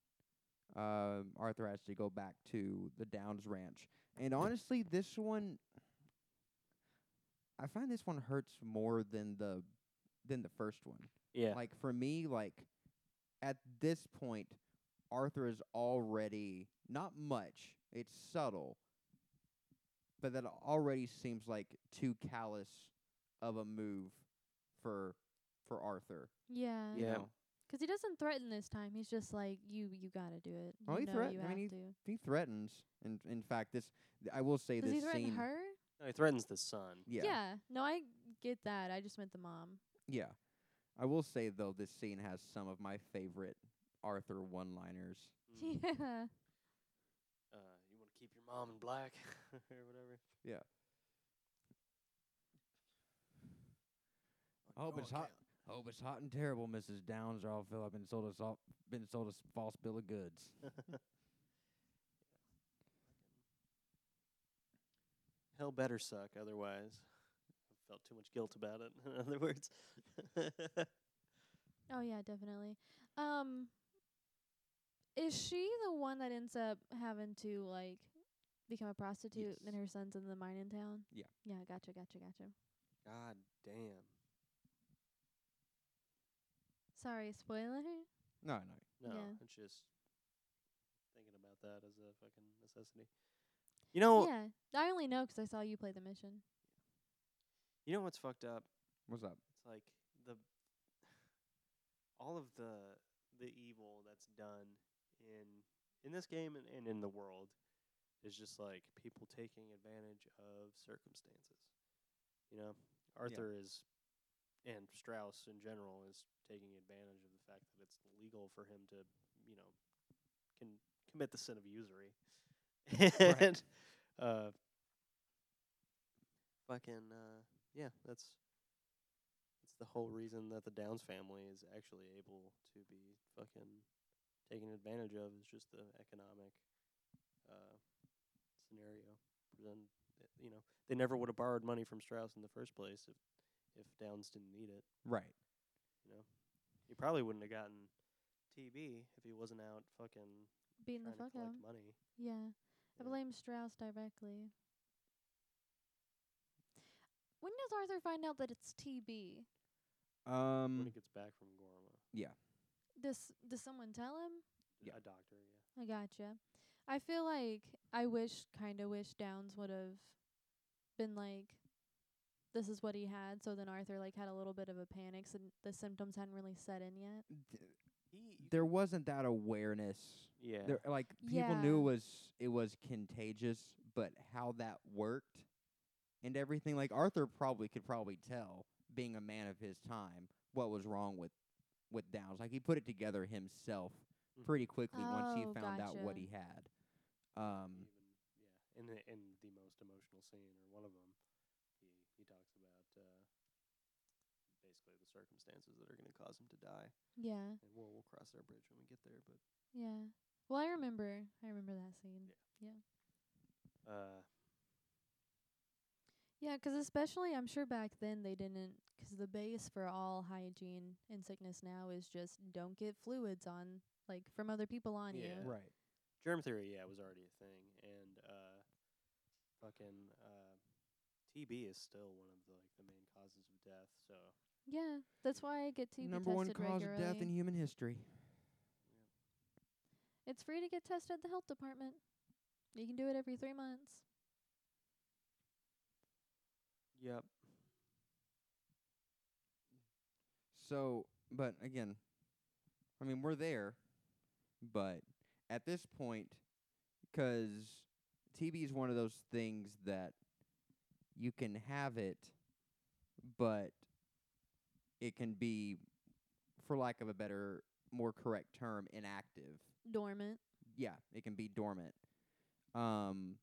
uh, Arthur has to go back to the Downs Ranch, and honestly, this one, I find this one hurts more than the than the first one. Yeah. Like for me, like at this point, Arthur is already not much. It's subtle, but that already seems like too callous of a move for for Arthur. Yeah. You Yeah. know? 'Cause he doesn't threaten this time. He's just like, you, you gotta do it. Oh, you he know threat- You I mean, to. He threatens. In in fact, this I will say Does this he threaten scene. her? No, he threatens the son. Yeah. Yeah, No, I get that. I just meant the mom. yeah. I will say though, this scene has some of my favorite Arthur one-liners. Mm. Yeah. Uh, you want to keep your mom in black or whatever. Yeah. Oh, hope it's hot. Hope it's hot and terrible, Mrs. Downs, or I'll feel I've been sold a sol- been sold a s- false bill of goods. Hell better suck otherwise. I felt too much guilt about it. In other words. Oh yeah, definitely. Um, is she the one that ends up having to like become a prostitute and Yes. her son's in the mine in town? Yeah. Yeah, gotcha, gotcha, gotcha. God damn. Sorry, spoiler. No, no. No, Yeah. it's just thinking about that as a fucking necessity. You know, Yeah, I only know 'cause I saw you play the mission. You know what's fucked up? What's up? It's like the all of the the evil that's done in in this game and, and in the world is just like people taking advantage of circumstances. You know, Arthur is and Strauss in general is taking advantage of the fact that it's legal for him to, you know, can commit the sin of usury. and uh fucking uh yeah, that's that's the whole reason that the Downs family is actually able to be fucking taken advantage of is just the economic uh, scenario. Then you know they never would have borrowed money from Strauss in the first place if if Downs didn't need it. Right. You know, he probably wouldn't have gotten TB if he wasn't out fucking Beating the fuck out. collect of 'em. money. Yeah. I blame Strauss directly. When does Arthur find out that it's TB? when Um, he gets back from Guarma. yeah. Does does someone tell him? Yeah. A doctor, yeah. I gotcha. I feel like I wish, kind of wish Downs would have been like, this is what he had. So then Arthur like had a little bit of a panic, so the symptoms hadn't really set in yet. D- He you there wasn't that awareness. yeah. There, like people knew it was it was contagious, but how that worked and everything. Like Arthur probably could probably tell, being a man of his time, what was wrong with with Downs. Like he put it together himself Mhm. pretty quickly once he Oh, found out what he had. Um, Even yeah, in the in the most emotional scene or one of them, he he talks about uh, basically the circumstances that are going to cause him to die, Yeah, and we'll we'll cross that bridge when we get there. But yeah. Well, I remember. I remember that scene. Yeah. Uh, Yeah, 'cause especially I'm sure back then they didn't, 'cause the base for all hygiene and sickness now is just don't get fluids on like from other people on Yeah. you. right. germ theory, yeah, was already a thing, and uh, fucking uh, TB is still one of the like the main causes of death. So Yeah, that's why I get TB Number one tested cause regularly. of death in human history. It's free to get tested at the health department. You can do it every three months. Yep, So, but again, I mean, we're there, but at this point, 'cause TB is one of those things that you can have it, but it can be, for lack of a better, more correct term, inactive. Dormant. Yeah, it can be dormant. Um,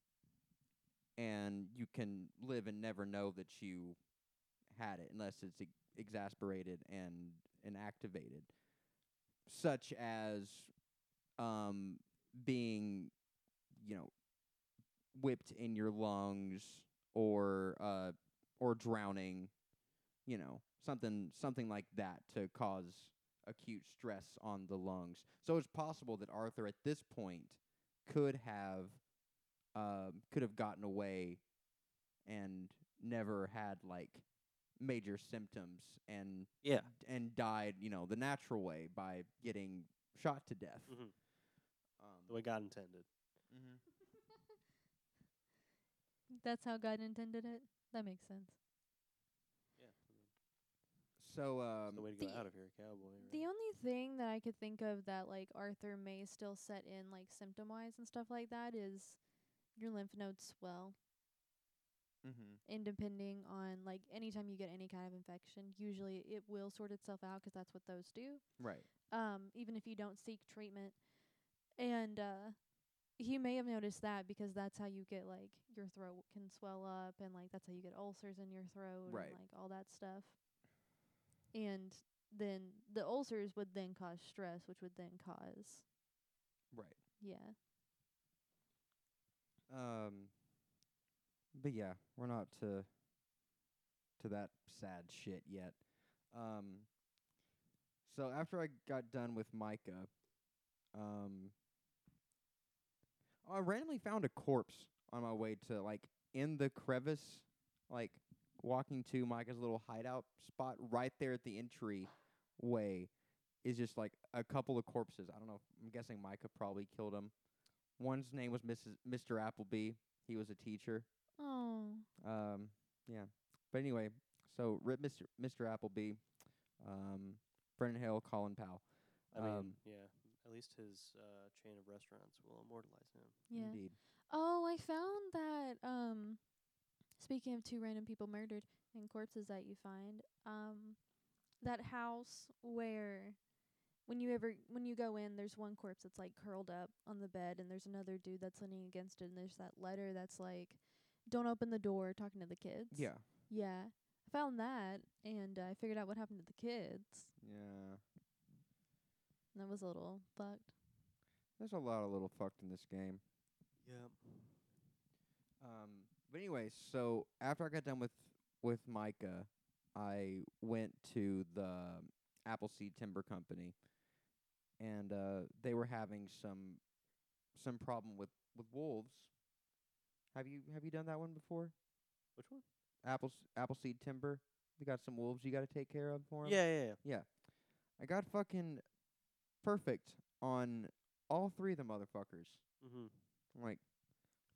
and you can live and never know that you had it unless it's ex- exasperated and inactivated, such as um, being, you know, whipped in your lungs or uh, or drowning, you know, something something like that to cause acute stress on the lungs. So it's possible that Arthur at this point could have um, could have gotten away and never had like major symptoms and yeah, and died, you know, the natural way by getting shot to death. hmm Um, the way God intended. mhm. That's how God intended it. That makes sense. Yeah, So um, the way to go the- out of here, cowboy. Right? The only thing that I could think of that like Arthur may still set in like symptom wise and stuff like that is your lymph nodes swell. mhm. And depending on like anytime you get any kind of infection, usually it will sort itself out 'cause that's what those do. right. um, even if you don't seek treatment. And uh, he may have noticed that because that's how you get like your throat can swell up, and like that's how you get ulcers in your throat, Right. and like all that stuff. And then the ulcers would then cause stress, which would then cause Right. yeah. Um, but yeah, we're not to to that sad shit yet. Um, so after I got done with Micah, um, I randomly found a corpse on my way to like in the crevice, like walking to Micah's little hideout spot right there at the entry way is just like a couple of corpses. I don't know. I'm guessing Micah probably killed him. One's name was Mrs. Mr. Appleby. He was a teacher. Oh, Um, yeah. But anyway, so rip Mr. Mr. Appleby, um, Brennan Hill, Colin Powell. I mean, um, yeah. At least his uh, chain of restaurants will immortalize him. yeah. Indeed. Oh, I found that um speaking of two random people murdered and corpses that you find, um that house where when you ever when you go in there's one corpse that's like curled up on the bed and there's another dude that's leaning against it and there's that letter that's like don't open the door talking to the kids. Yeah. Yeah. I found that and uh, I figured out what happened to the kids. Yeah. And that was a little fucked. There's a lot of little fucked in this game. Yep. Um, but anyway, so after I got done with with Micah, I went to the Appleseed Timber Company, and uh, they were having some some problem with with wolves. Have you have you done that one before? Which one? Apple Appleseed Timber. They got some wolves you got to take care of for 'em. Yeah, yeah, yeah. I got fucking perfect on all three of the motherfuckers. Mm-hmm. I'm like,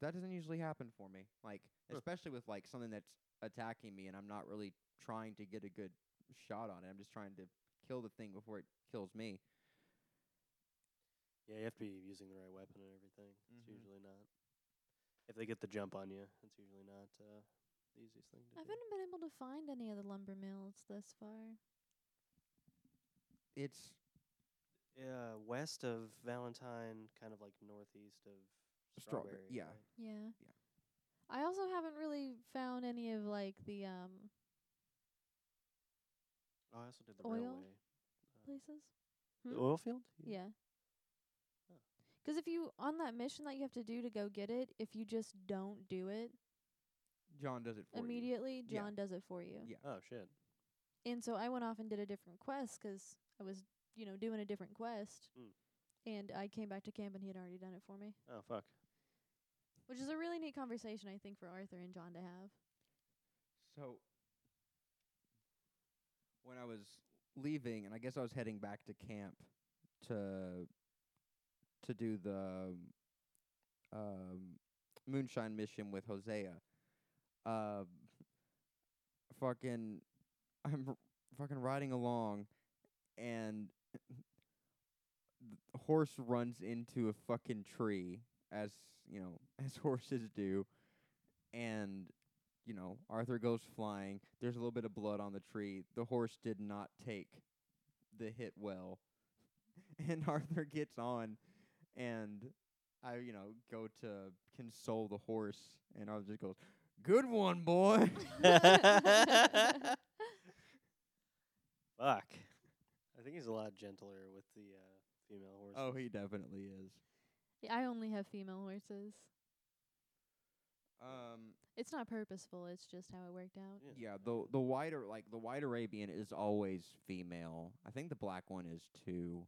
that doesn't usually happen for me. Like, Huh. especially with like something that's attacking me, and I'm not really trying to get a good shot on it. I'm just trying to kill the thing before it kills me. Yeah, you have to be using the right weapon and everything. It's Mhm. usually not. If they get the jump on you, it's usually not uh, the easiest thing to I do. haven't been able to find any of the lumber mills thus far. It's Yeah, west of Valentine, kind of like northeast of Strawberry, Strawberry. yeah. right? Yeah. Yeah. I also haven't really found any of like the um Oh, I also did the Oil? railway. Uh, places. the Hmm? oil field? Yeah. Huh. 'Cause if you on that mission that you have to do to go get it, if you just don't do it John does it for you. immediately, Yeah. John does it for you. Yeah. Oh shit. And so I went off and did a different quest 'cause I was, you know, doing a different quest. Mm. And I came back to camp and he had already done it for me, Oh fuck. which is a really neat conversation I think for Arthur and John to have. So when I was leaving, and I guess I was heading back to camp to to do the um, moonshine mission with Hosea. Uh, fucking, I'm r- fucking riding along, and the horse runs into a fucking tree, as you know, as horses do, and you know, Arthur goes flying. There's a little bit of blood on the tree. The horse did not take the hit well. And Arthur gets on and I, you know, go to console the horse and Arthur just goes, Good one, boy. Fuck. I think he's a lot gentler with the uh, female horses. oh, he definitely is. Yeah, I only have female horses. Um It's not purposeful, it's just how it worked out. yeah, yeah, the the white Ar- like the white Arabian is always female. I think the black one is too,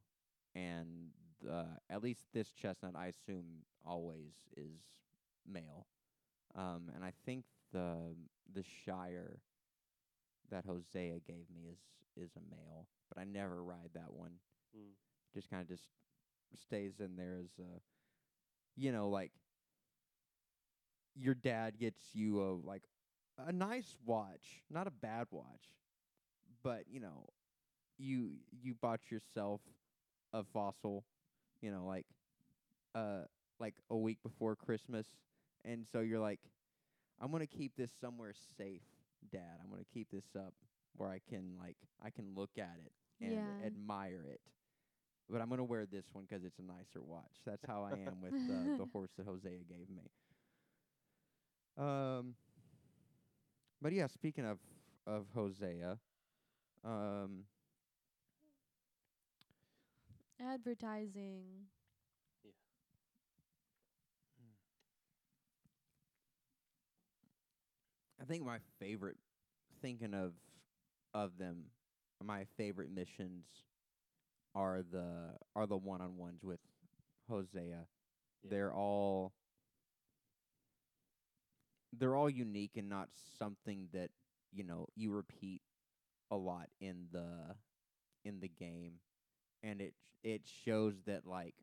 and the at least this chestnut I assume always is male. Um, and I think the the Shire that Hosea gave me is is a male, but I never ride that one. Mm. Just kind of just stays in there as a, you know, like your dad gets you a like a nice watch, not a bad watch, but you know, you you bought yourself a fossil, you know, like uh like a week before Christmas, and so you're like, I'm gonna keep this somewhere safe, Dad. I'm gonna keep this up where I can like I can look at it and Yeah. admire it. But I'm gonna wear this one 'cause it's a nicer watch. That's how I am with uh, the horse that Hosea gave me. Um, but yeah, speaking of of Hosea, um, Advertising. Yeah. Hmm. I think my favorite, thinking of of them, my favorite missions are the are the one on ones with Hosea. Yeah. They're all they're all unique and not something that you know you repeat a lot in the in the game, and it it shows that like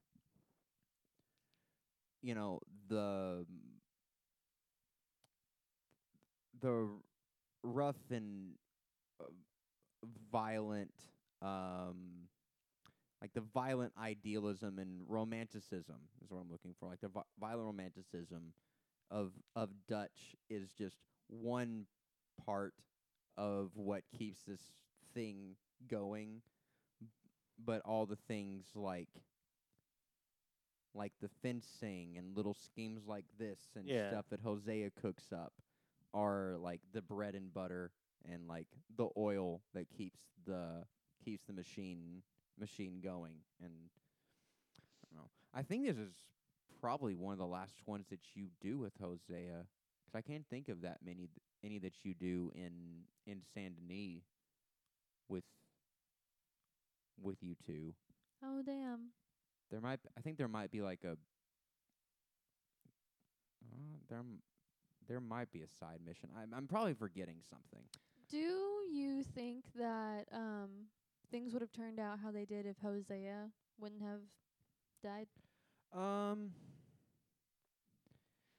you know the the rough and uh, violent um like the violent idealism and romanticism is what I'm looking for. Like the vi- violent romanticism of of Dutch is just one part of what keeps this thing going but all the things like like the fencing and little schemes like this and Yeah. stuff that Hosea cooks up are like the bread and butter and like the oil that keeps the keeps the machine machine going and I don't know. I think this is probably one of the last ones that you do with Hosea 'cause I can't think of that many th- any that you do in in Saint Denis with with you two. Oh damn. There might I think there might be like a uh, there there might be a side mission. I'm I'm probably forgetting something. Do you think that um things would have turned out how they did if Hosea wouldn't have died? Um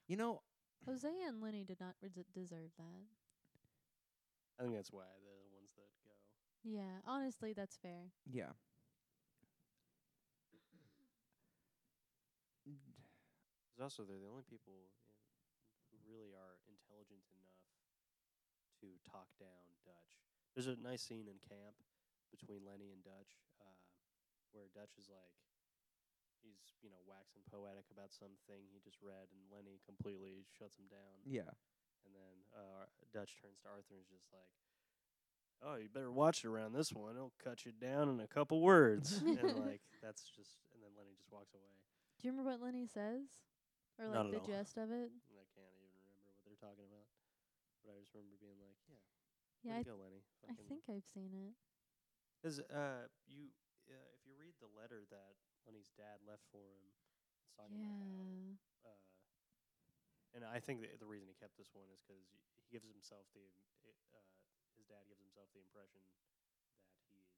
You know, Hosea and Lenny did not res- deserve that. I think that's why they're the ones that go. Yeah, honestly, that's fair. yeah. Because also they're the only people in, who really are intelligent enough to talk down Dutch. There's a nice scene in camp between Lenny and Dutch, uh, where Dutch is like, he's you know waxing poetic about something he just read, and Lenny completely shuts him down. Yeah. And then uh, Dutch turns to Arthur and is just like, "Oh, you better watch it around this one. It'll cut you down in a couple words." and like that's just, and then Lenny just walks away. Do you remember what Lenny says? Or Not like at the all. gist of it? I can't even remember what they're talking about. But I just remember being like, "Yeah, Yeah, I, go, Lenny." I think I've seen it. Cause uh, you uh, if you read the letter that Lenny's dad left for him, it's talking about how Yeah. uh, and I think that the reason he kept this one is because he gives himself the i- his dad gives himself the impression that he's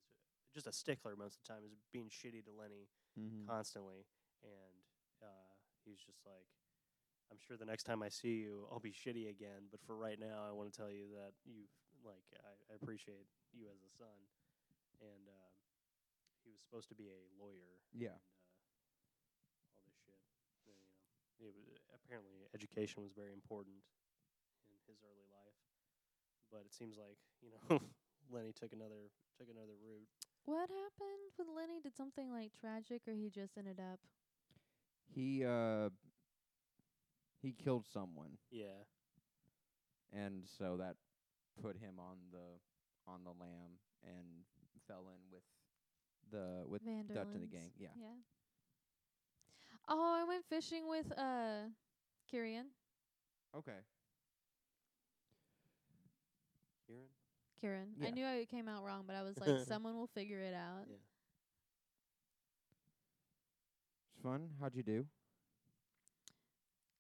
just a stickler most of the time, is being shitty to Lenny Mm-hmm. constantly, and uh, he's just like, I'm sure the next time I see you, I'll be shitty again, but for right now, I want to tell you that you like I, I appreciate you as a son, and uh, he was supposed to be a lawyer, Yeah. and uh, all this shit. And, you know, it was, apparently education was very important in his early life, but it seems like you know Lenny took another took another route. What happened with Lenny? Did something like tragic or he just ended up He uh he killed someone Yeah, and so that put him on the on the lam and fell in with the with Vanderlands? Dutch and the gang. Yeah. Yeah. Oh, I went fishing with uh Kieran. Okay. Kieran. Kieran. I knew I came out wrong, but I was like, someone will figure it out. Yeah. It's fun. How'd you do?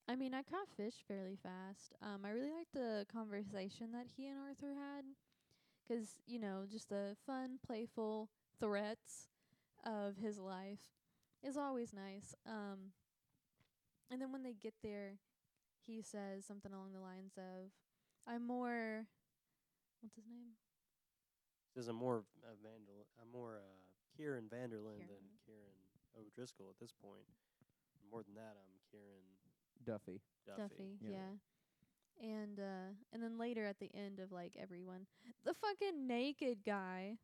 I mean, I caught fish fairly fast. Um, I really liked the conversation that he and Arthur had, 'cause you know, just the fun, playful threats of his life is always nice. Um, and then when they get there, he says something along the lines of, "I'm more." What's his name? Says I'm more uh, Vandal. I'm more uh, Kieran Van Der Linde than Kieran. Kieran O'Driscoll at this point. More than that, I'm Kieran Duffy. Duffy. Duffy, Yeah. yeah. And uh and then later at the end of like everyone, the fucking naked guy.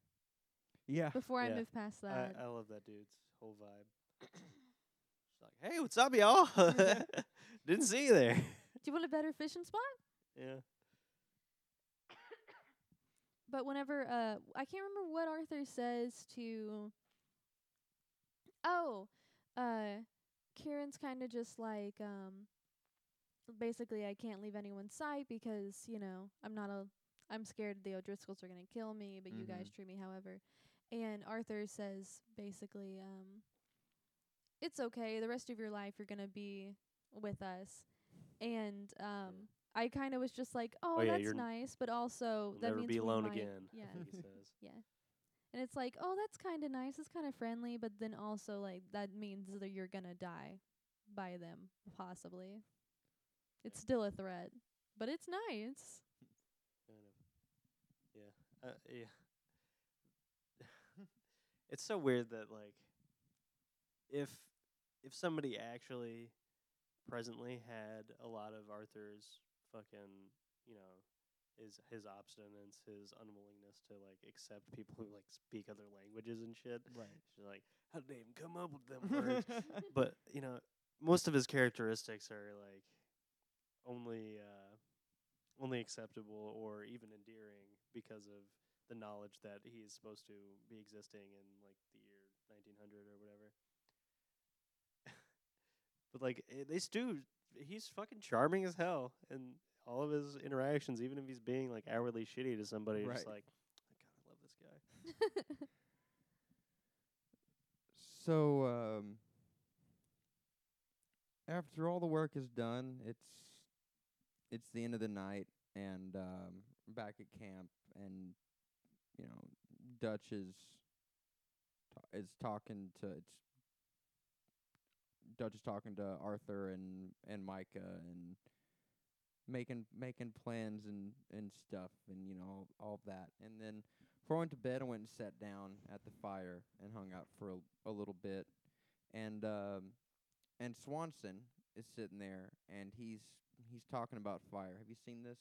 Yeah. Before I Yeah. move past that, I, I love that dude's whole vibe. She's like, "Hey, what's up, y'all? Didn't see you there." do you want a better fishing spot? yeah. But whenever uh I can't remember what Arthur says to Oh, uh Kieran's kind of just like um basically I can't leave anyone's sight because, you know, I'm not a I'm scared the O'Driscolls are going to kill me, but you guys Mhm. treat me however. And Arthur says basically um it's okay. The rest of your life you're going to be with us. And um I kind of was just like, "Oh, Oh, yeah, that's you're n- nice," but also You'll that never means be we alone might- again. Yeah. Think he says. yeah. And it's like, oh, that's kind of nice. It's kind of friendly, but then also like that means that you're gonna die by them possibly. It's still a threat, but it's nice. kind of. Yeah. Uh, yeah. it's so weird that like if if somebody actually presently had a lot of Arthur's fucking, you know, is his obstinance, his unwillingness to like accept people who like speak other languages and shit. Right. She's like, how did they even come up with them words? but you know, most of his characteristics are like only uh, only acceptable or even endearing because of the knowledge that he is supposed to be existing in like the year 1900 or whatever. but like eh, they do, he's fucking charming as hell, and all of his interactions, even if he's being like outwardly shitty to somebody, you're just Right. like, God, I love this guy. So um, after all the work is done, it's it's the end of the night, and um, back at camp, and you know, Dutch is ta- is talking to it's Dutch is talking to Arthur and and Micah and making making plans and and stuff and you know all of that. And then before I went to bed I went and sat down at the fire and hung out for a, a little bit. And um and Swanson is sitting there and he's he's talking about fire. Have you seen this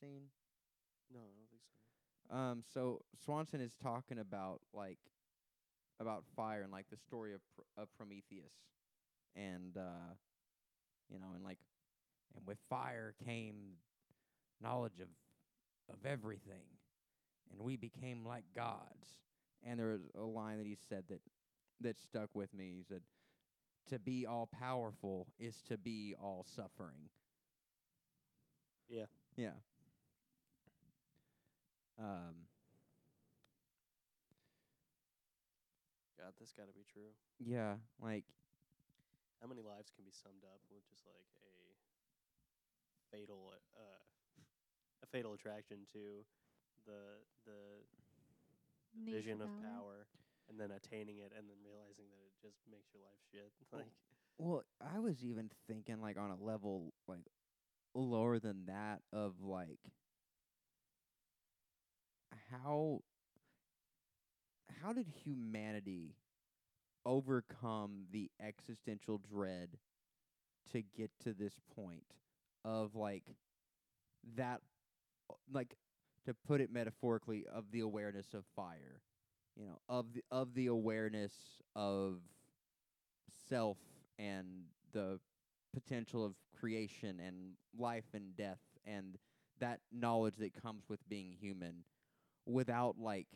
scene? No, I don't think so. um, so Swanson is talking about like about fire and like the story of Pr- of Prometheus, and uh, you know, and like, and with fire came knowledge of of everything, and we became like gods. And there was a line that he said that that stuck with me. He said, "To be all powerful is to be all suffering." Yeah. Yeah. Um. God, this got to be true. Yeah, like How many lives can be summed up with just like a fatal, uh, a fatal attraction to the the the Need vision for of power, and then attaining it, and then realizing that it just makes your life shit. Like, Well, I was even thinking like on a level like lower than that of like how how did humanity overcome the existential dread to get to this point of like that like to put it metaphorically of the awareness of fire you know of the of the awareness of self and the potential of creation and life and death and that knowledge that comes with being human without like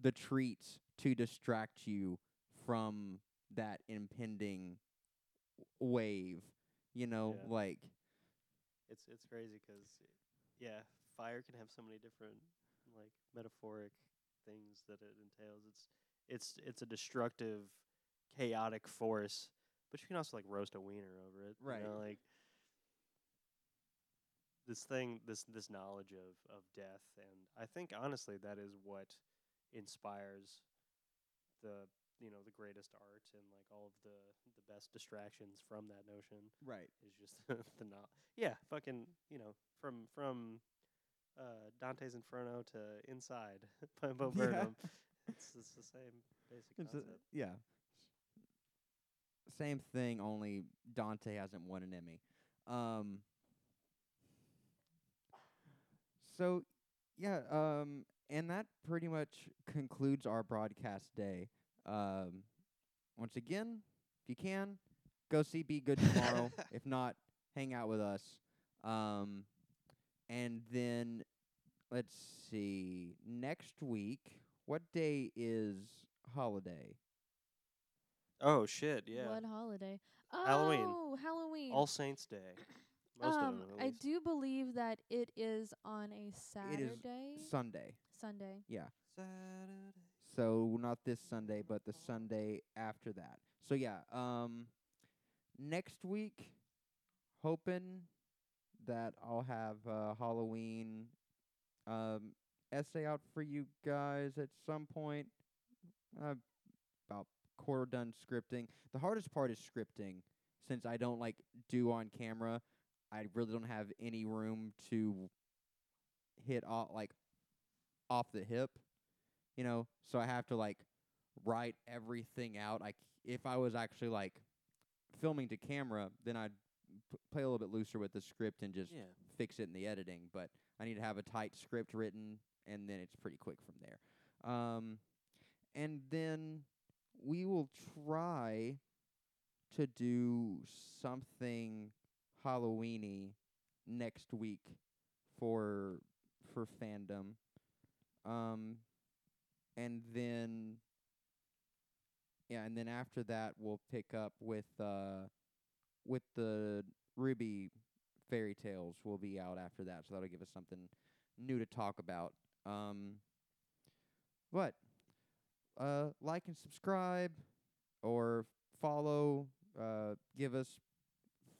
the treats to distract you from that impending wave you know Yeah. like it's it's crazy 'cause yeah, fire can have so many different like metaphoric things that it entails. It's it's it's a destructive, chaotic force, but you can also like roast a wiener over it. Right. You know, like this thing, this this knowledge of of death, and I think honestly that is what inspires the you know the greatest art and like all of the the best distractions from that notion right is just the not. yeah fucking you know from from uh dante's inferno to inside by bo Yeah. it's, it's the same basic It's a- concept yeah. Same thing, only Dante hasn't won an Emmy. Um. So, yeah. Um, and that pretty much concludes our broadcast day. Um, once again, if you can, go see Be Good tomorrow. if not, hang out with us. Um, and then let's see. Next week, what day is holiday? oh shit yeah What holiday? Halloween. Oh, Halloween. all saints day most um, of them I do believe that it is on a Saturday. is Sunday. Sunday. Yeah. Saturday. So not this Sunday, but the Sunday after that. So yeah, um next week hoping that I'll have uh Halloween um essay out for you guys at some point. Uh, about quarter done scripting. The hardest part is scripting since I don't like do on camera. I really don't have any room to hit off like off the hip, you know. So I have to like write everything out. Like if I was actually like filming to camera, then I'd p- play a little bit looser with the script and just yeah fix it in the editing. But I need to have a tight script written, and then it's pretty quick from there. Um, and then we will try to do something Halloweeny next week for for fandom. Um, and then yeah, and then after that we'll pick up with uh with the RWBY fairy tales will be out after that, so that'll give us something new to talk about. Um, but uh, like and subscribe, or follow. Uh, give us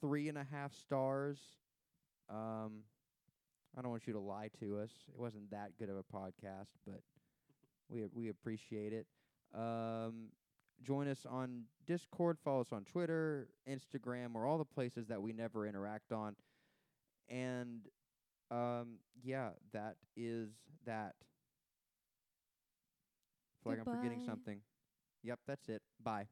three and a half stars. Um, I don't want you to lie to us. It wasn't that good of a podcast, but we we appreciate it. Um, join us on Discord. Follow us on Twitter, Instagram, or all the places that we never interact on. And um, yeah, that is that. I feel like I'm forgetting something. Yep, that's it. Bye.